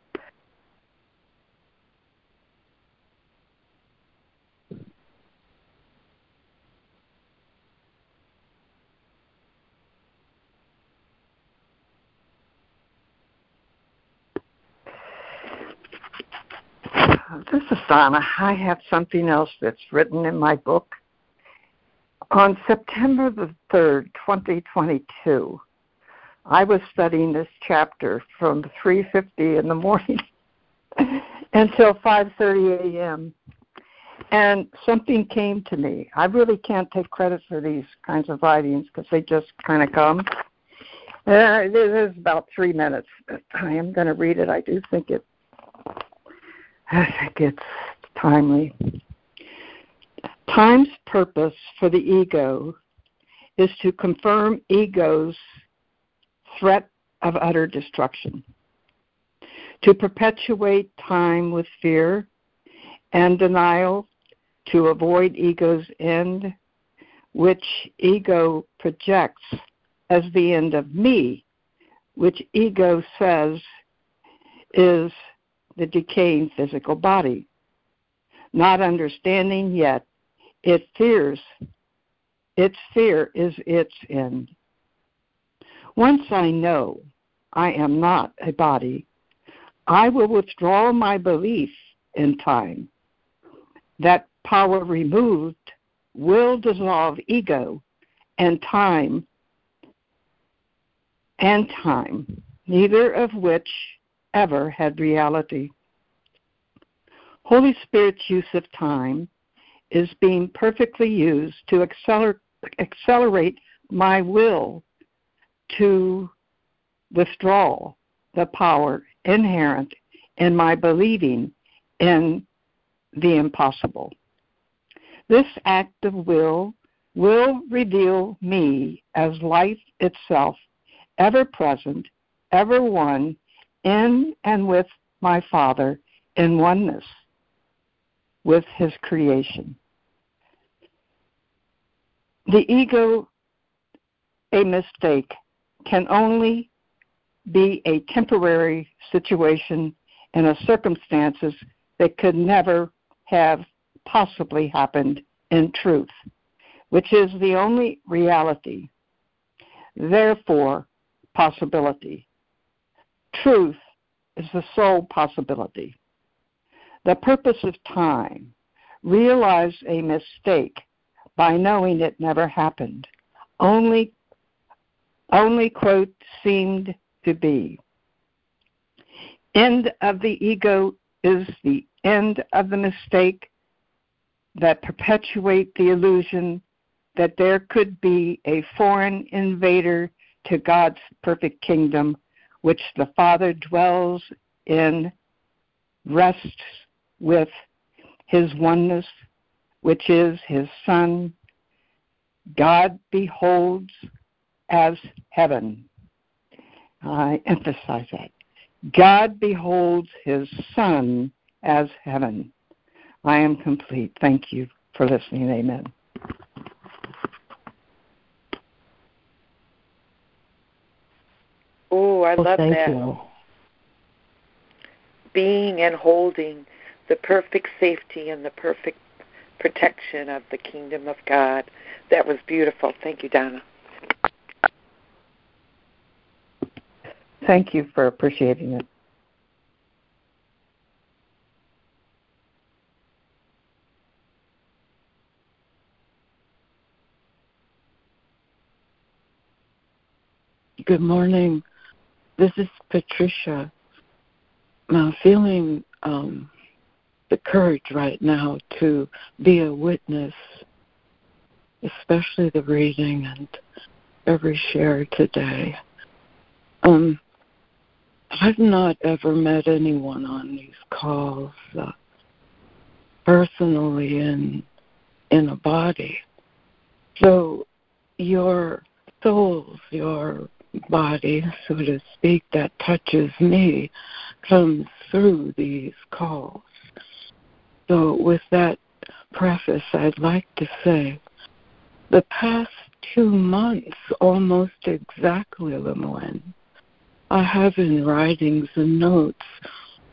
This is Donna. I have something else that's written in my book. On September the 3rd, 2022, I was studying this chapter from 3:50 in the morning until 5:30 a.m. And something came to me. I really can't take credit for these kinds of writings because they just kind of come. Uh, this is about three minutes. I am going to read it. I do think it. I think it's timely. Time's purpose for the ego is to confirm ego's threat of utter destruction, to perpetuate time with fear and denial, to avoid ego's end, which ego projects as the end of me, which ego says is the decaying physical body. Not understanding yet, it fears, its fear is its end. Once I know I am not a body, I will withdraw my belief in time. That power removed will dissolve ego and time and time, neither of which ever had reality. Holy Spirit's use of time is being perfectly used to accelerate, accelerate my will to withdraw the power inherent in my believing in the impossible. This act of will will reveal me as life itself, ever present, ever one, in and with my Father in oneness with his creation. The ego, a mistake, can only be a temporary situation in a circumstances that could never have possibly happened in truth, which is the only reality. Therefore, possibility. Truth is the sole possibility. The purpose of time, realize a mistake by knowing it never happened. Only only quote seemed to be. End of the ego is the end of the mistake that perpetuate the illusion that there could be a foreign invader to God's perfect kingdom, which the Father dwells in, rests with his oneness, which is his Son. God beholds as heaven. I emphasize that. God beholds his Son as heaven. I am complete. Thank you for listening. Amen. Oh, I well, love thank that. You. Being and holding the perfect safety and the perfect protection of the kingdom of God. That was beautiful. Thank you, Donna. Thank you for appreciating it. Good morning. This is Patricia. I'm feeling um, the courage right now to be a witness, especially the reading and every share today. Um, I've not ever met anyone on these calls uh, personally in in a body. So your souls, your body, so to speak, that touches me comes through these calls. So with that preface, I'd like to say the past two months, almost exactly, LeMoyne, I have in writings and notes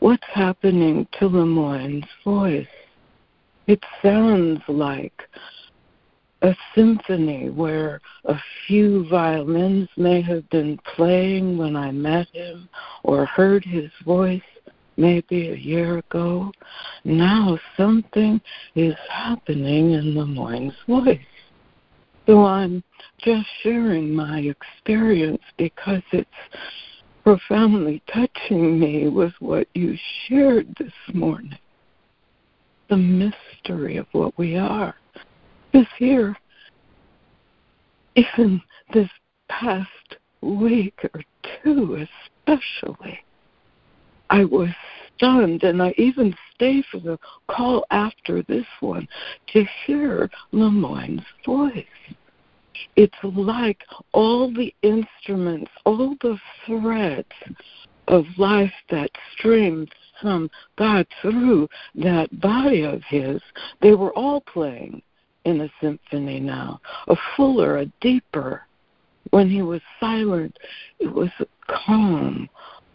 what's happening to LeMoyne's voice. It sounds like a symphony where a few violins may have been playing when I met him or heard his voice, maybe a year ago. Now something is happening in LeMoyne's voice. So I'm just sharing my experience because it's profoundly touching me with what you shared this morning. The mystery of what we are. Because year, even this past week or two especially, I was stunned, and I even stayed for the call after this one to hear LeMoyne's voice. It's like all the instruments, all the threads of life that streamed from God through that body of his, they were all playing in a symphony now, a fuller, a deeper. When he was silent, it was a calm,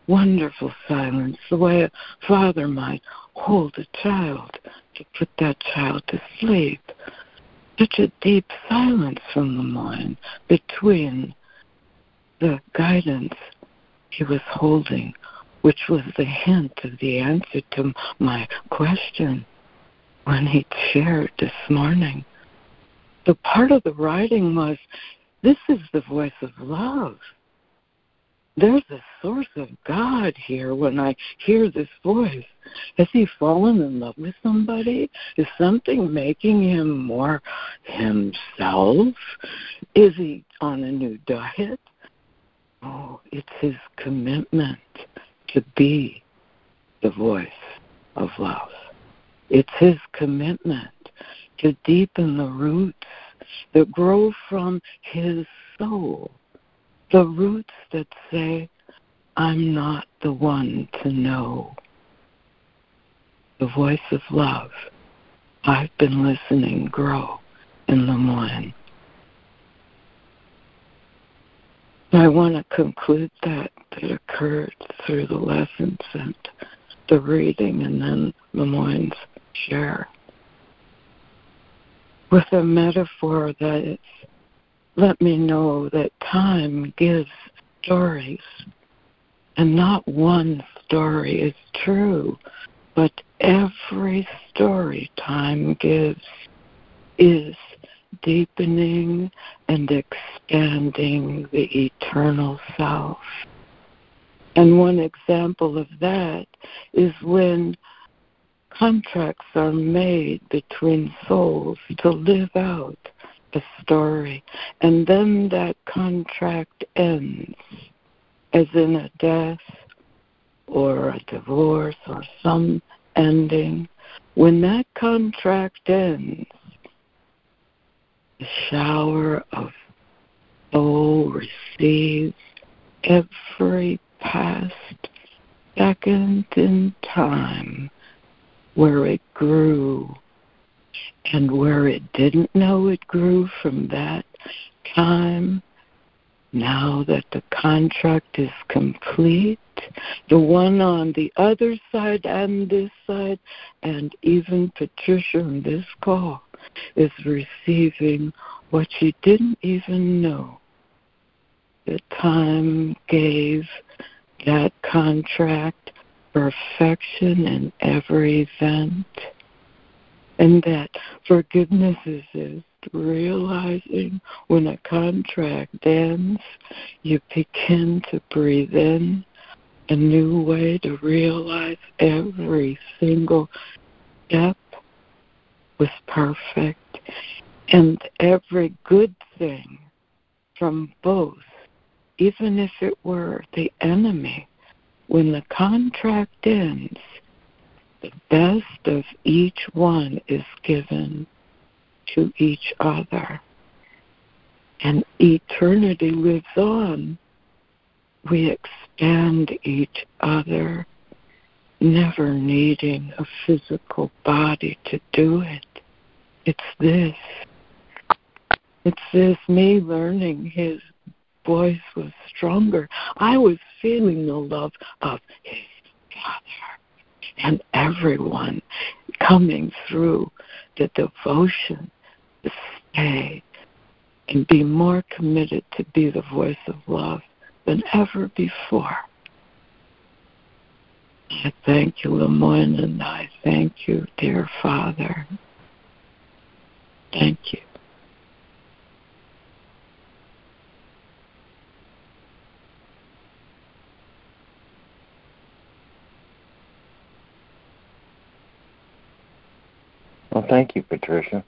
wonderful silence, the way a father might hold a child to put that child to sleep. Such a deep silence from the mind between the guidance he was holding, which was the hint of the answer to my question when he shared this morning. The part of the writing was this is the voice of love there's a source of God here when I hear this voice. Has he fallen in love with somebody? Is something making him more himself? Is he on a new diet? Oh, it's his commitment to be the voice of love. It's his commitment to deepen the roots that grow from his soul the roots that say, I'm not the one to know. The voice of love. I've been listening grow in LeMoyne. I want to conclude that that occurred through the lessons and the reading and then LeMoyne's share with a metaphor that let me know that time gives stories, and not one story is true, but every story time gives is deepening and expanding the eternal self. And one example of that is when contracts are made between souls to live out a story, and then that contract ends, as in a death or a divorce or some ending. When that contract ends, the shower of soul receives every past second in time where it grew and where it didn't know it grew from that time, now that the contract is complete, the one on the other side and this side, and even Patricia on this call is receiving what she didn't even know. The time gave that contract perfection in every event and that forgiveness is just realizing when a contract ends, you begin to breathe in a new way to realize every single step was perfect. And every good thing from both, even if it were the enemy, when the contract ends, the best of each one is given to each other. And eternity lives on. We expand each other, never needing a physical body to do it. It's this. It's this, me learning his voice was stronger. I was feeling the love of his father and everyone coming through the devotion to stay and be more committed to be the voice of love than ever before. I thank you, LeMoyne, and I thank you, dear Father. Thank you. Well, thank you, Patricia.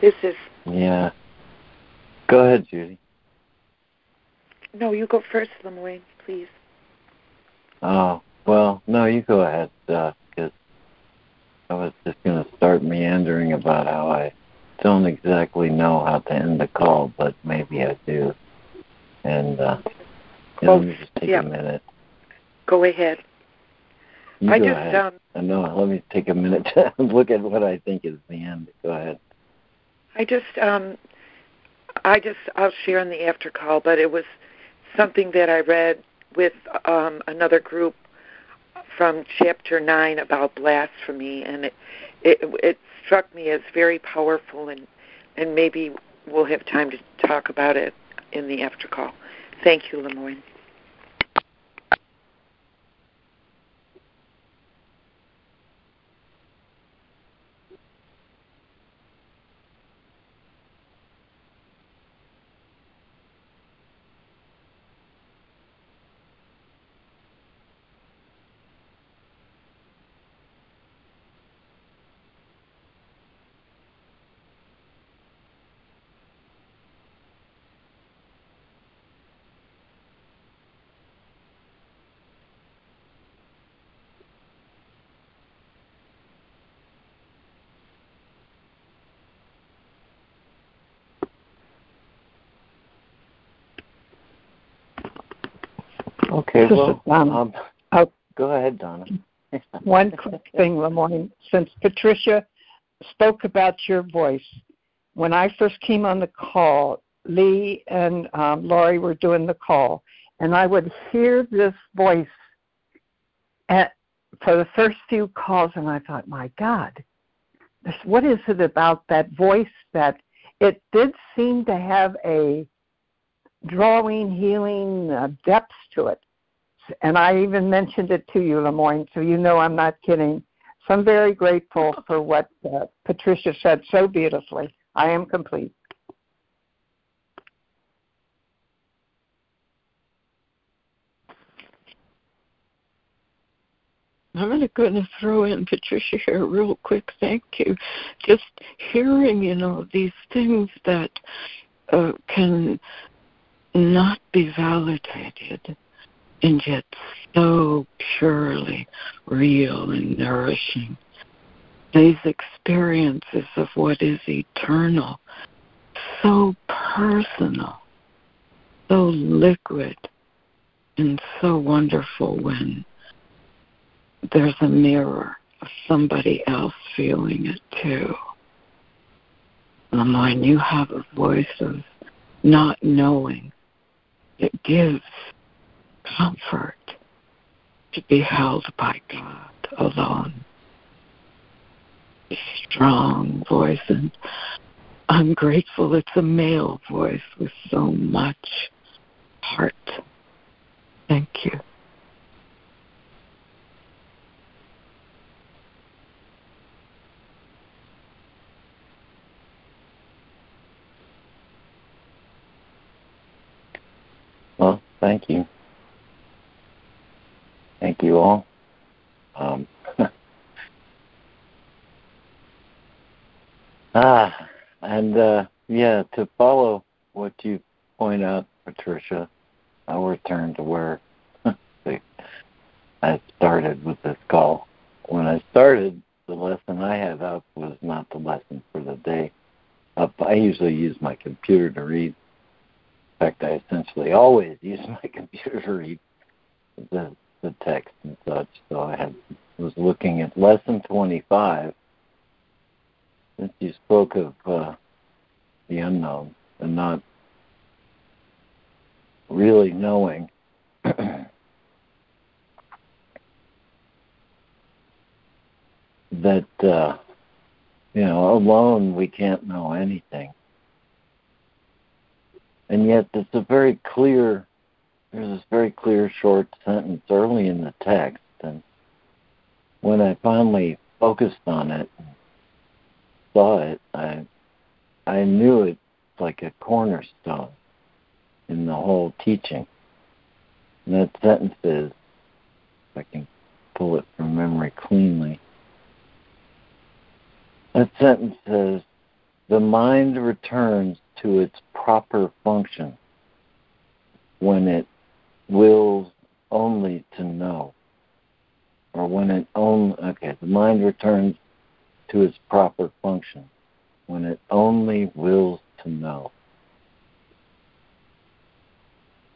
This is Yeah. Go ahead, Judy. no. You go first, LeMoyne, please. Oh, well, no, you go ahead, uh, because I was just going to start meandering about how I don't exactly know how to end the call, but maybe I do. And uh, Well, let me just take yeah. a minute. Go ahead. You I go just ahead. um I know. Let me take a minute to look at what I think is the end. Go ahead. I just um I just I'll share in the after call, but it was something that I read with um another group from chapter 9 about blasphemy and it it it struck me as very powerful and and maybe we'll have time to talk about it in the after call. Thank you, LeMoyne. Okay, well, um, Oh. go ahead, Donna. One quick thing, LeMoyne. Since Patricia spoke about your voice, when I first came on the call, Lee and um, Laurie were doing the call, and I would hear this voice at, for the first few calls, and I thought, my God, this, what is it about that voice that it did seem to have a drawing, healing uh, depth to it. And I even mentioned it to you, LeMoyne, so you know I'm not kidding. So I'm very grateful for what uh, Patricia said so beautifully. I am complete. I'm going to throw in Patricia here real quick. Thank you. Just hearing, you know, these things that uh, can not be validated and yet so purely real and nourishing. These experiences of what is eternal, so personal, so liquid, and so wonderful when there's a mirror of somebody else feeling it too. LeMoyne, you have a voice of not knowing. It gives comfort to be held by God alone. A strong voice, and I'm grateful it's a male voice with so much heart. Thank you. Well, thank you. Thank you all. Um, ah, and uh, yeah, to follow what you point out, Patricia, I'll return to where I started with this call. When I started, the lesson I had up was not the lesson for the day. Up, I usually use my computer to read. In fact, I essentially always use my computer to read the the text and such. So I had was looking at lesson 25. Since you spoke of uh, the unknown and not really knowing. that uh, you know alone we can't know anything, and yet it's a very clear. There's this very clear short sentence early in the text, and when I finally focused on it, saw it, I I knew it like a cornerstone in the whole teaching. And that sentence is, if I can pull it from memory cleanly, that sentence says, the mind returns to its proper function when it wills only to know. Or when it only, okay, the mind returns to its proper function when it only wills to know.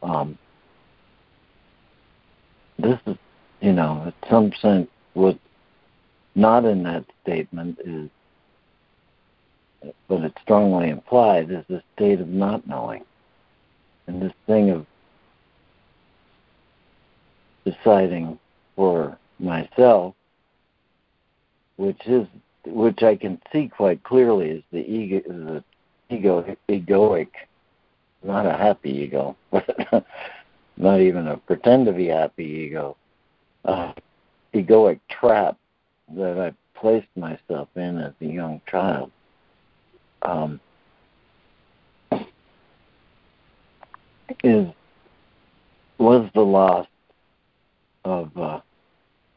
Um, this is, you know, in some sense, what not in that statement is, but it's strongly implied, is the state of not knowing. And this thing of deciding for myself, which is which I can see quite clearly is the ego, the ego, egoic, not a happy ego, not even a pretend to be happy ego, uh, egoic trap that I placed myself in as a young child. Um, is was the loss of uh,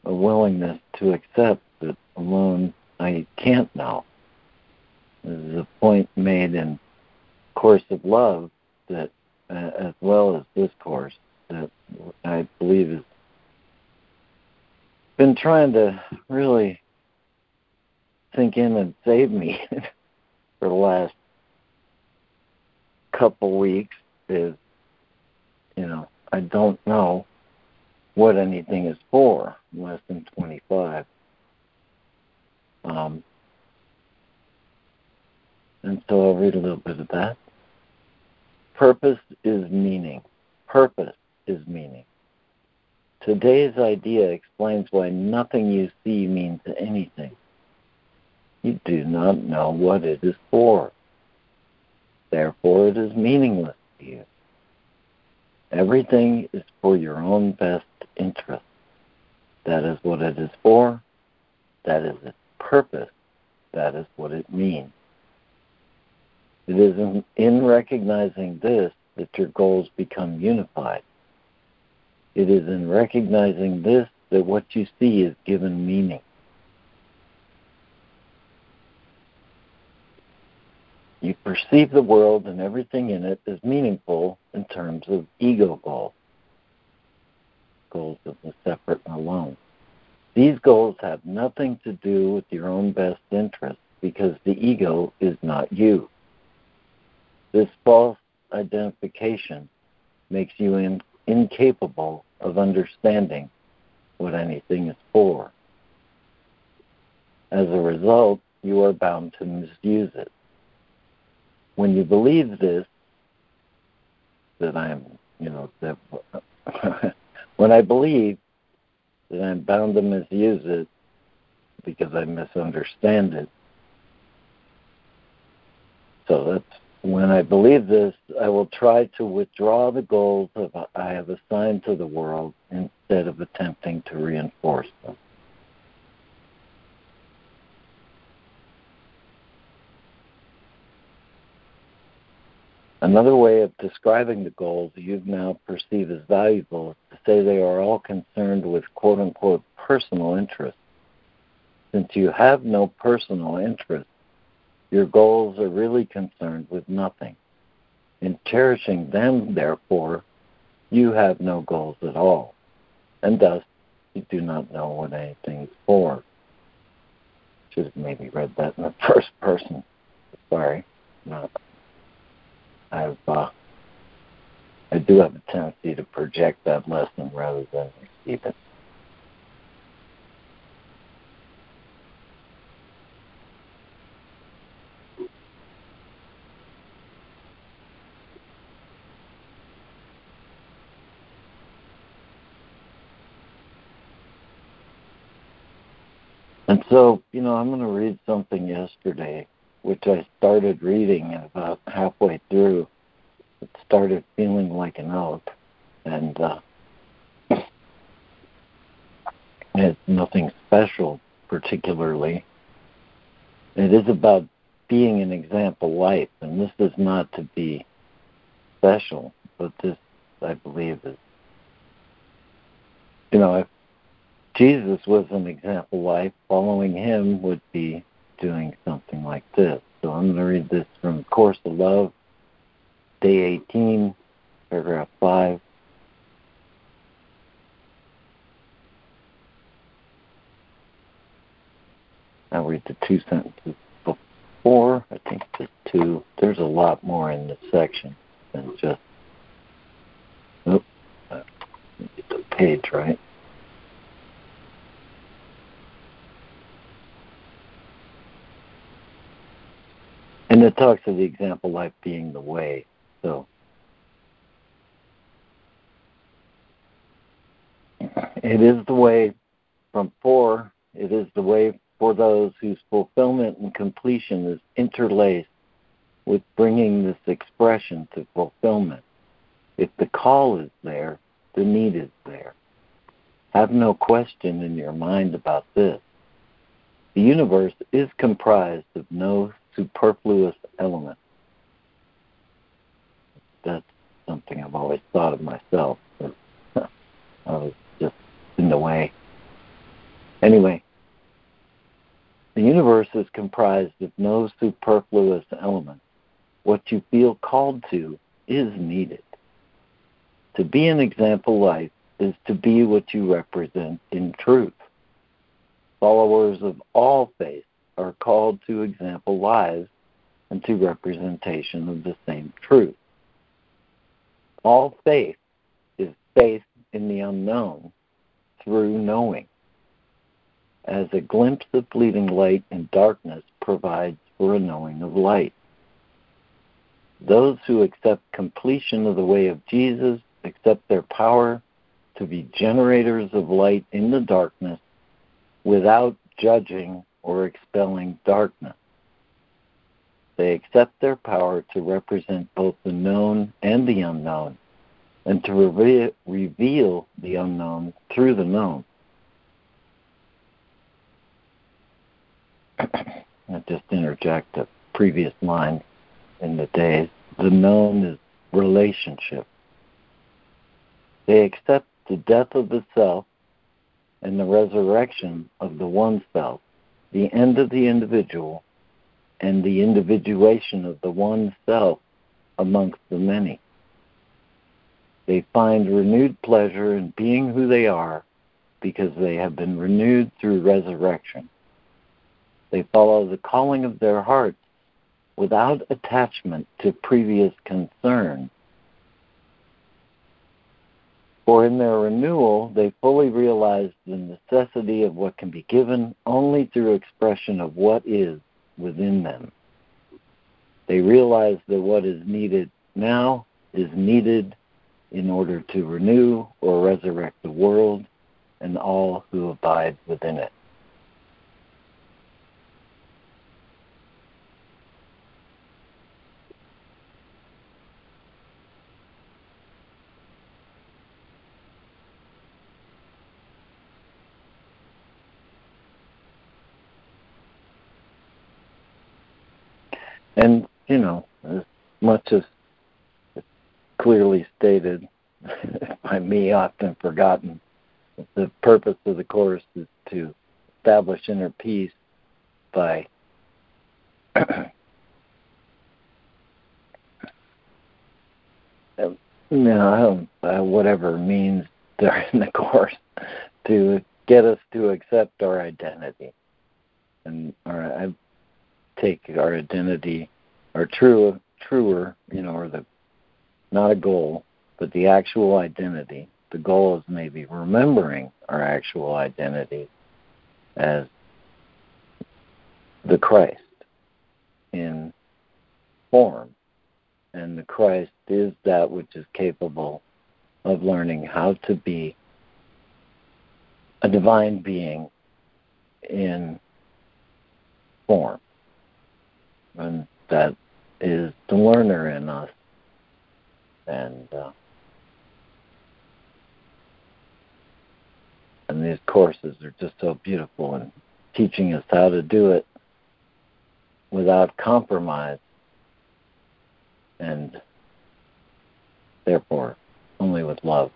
a willingness to accept that alone I can't know. There's a point made in Course of Love that, uh, as well as this course, that I believe has been trying to really sink in and save me for the last couple weeks is, you know, I don't know what anything is for. Less than 25. Um, and so I'll read a little bit of that. Purpose is meaning. Purpose is meaning. Today's idea explains why nothing you see means anything. You do not know what it is for. Therefore, it is meaningless to you. Everything is for your own best interest. That is what it is for. That is its purpose, that is what it means. It is in, in recognizing this that your goals become unified. It is in recognizing this that what you see is given meaning. You perceive the world and everything in it as meaningful in terms of ego goals, goals of the separate and alone. These goals have nothing to do with your own best interest because the ego is not you. This false identification makes you in, incapable of understanding what anything is for. As a result, you are bound to misuse it. When you believe this, that I'm, you know, that when I believe that I'm bound to misuse it because I misunderstand it. So that's when I believe this, I will try to withdraw the goals of I have assigned to the world instead of attempting to reinforce them. Another way of describing the goals you now perceive as valuable is to say they are all concerned with quote unquote personal interest. Since you have no personal interest, your goals are really concerned with nothing. In cherishing them, therefore, you have no goals at all, and thus you do not know what anything is for. Should have maybe read that in the first person. Sorry. Not I've uh, I do have a tendency to project that lesson rather than receive it. And so, you know, I'm going to read something yesterday, which I started reading and about halfway through. It started feeling like an oath, and uh, it's nothing special particularly. It is about being an example life, and this is not to be special, but this, I believe, is, you know, if Jesus was an example life, following him would be doing something like this. So I'm going to read this from Course of Love, day 18, paragraph 5. I'll read the two sentences before. I think the two. There's a lot more in this section than just. Oh, uh, get the page right. And it talks of the example life being the way. So it is the way from four, it is the way for those whose fulfillment and completion is interlaced with bringing this expression to fulfillment. If the call is there, the need is there. Have no question in your mind about this. The universe is comprised of no superfluous element. That's something I've always thought of myself, I was just in the way. Anyway, the universe is comprised of no superfluous element. What you feel called to is needed. To be an example life is to be what you represent in truth. Followers of all faiths are called to example lives and to representation of the same truth. All faith is faith in the unknown through knowing as a glimpse of fleeting light in darkness provides for a knowing of light. Those who accept completion of the way of Jesus accept their power to be generators of light in the darkness without judging or expelling darkness. They accept their power to represent both the known and the unknown, and to reveal the unknown through the known. I just interject a previous line in the days. The known is relationship. They accept the death of the self and the resurrection of the one self, the end of the individual, and the individuation of the one self amongst the many. They find renewed pleasure in being who they are because they have been renewed through resurrection. They follow the calling of their hearts without attachment to previous concern. For in their renewal, they fully realize the necessity of what can be given only through expression of what is within them. They realize that what is needed now is needed in order to renew or resurrect the world and all who abide within it. And, you know, as much as clearly stated by me, often forgotten, the purpose of the course is to establish inner peace by you know, uh, whatever means during the course to get us to accept our identity. And our, I take our identity, our true, truer, you know, or the not a goal, but the actual identity. The goal is maybe remembering our actual identity as the Christ in form. And the Christ is that which is capable of learning how to be a divine being in form. And that is the learner in us. And uh, and these courses are just so beautiful in teaching us how to do it without compromise and therefore only with love.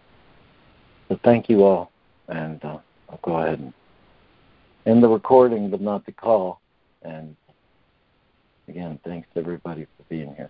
So thank you all, and uh, I'll go ahead and end the recording, but not the call. And again, thanks everybody for being here.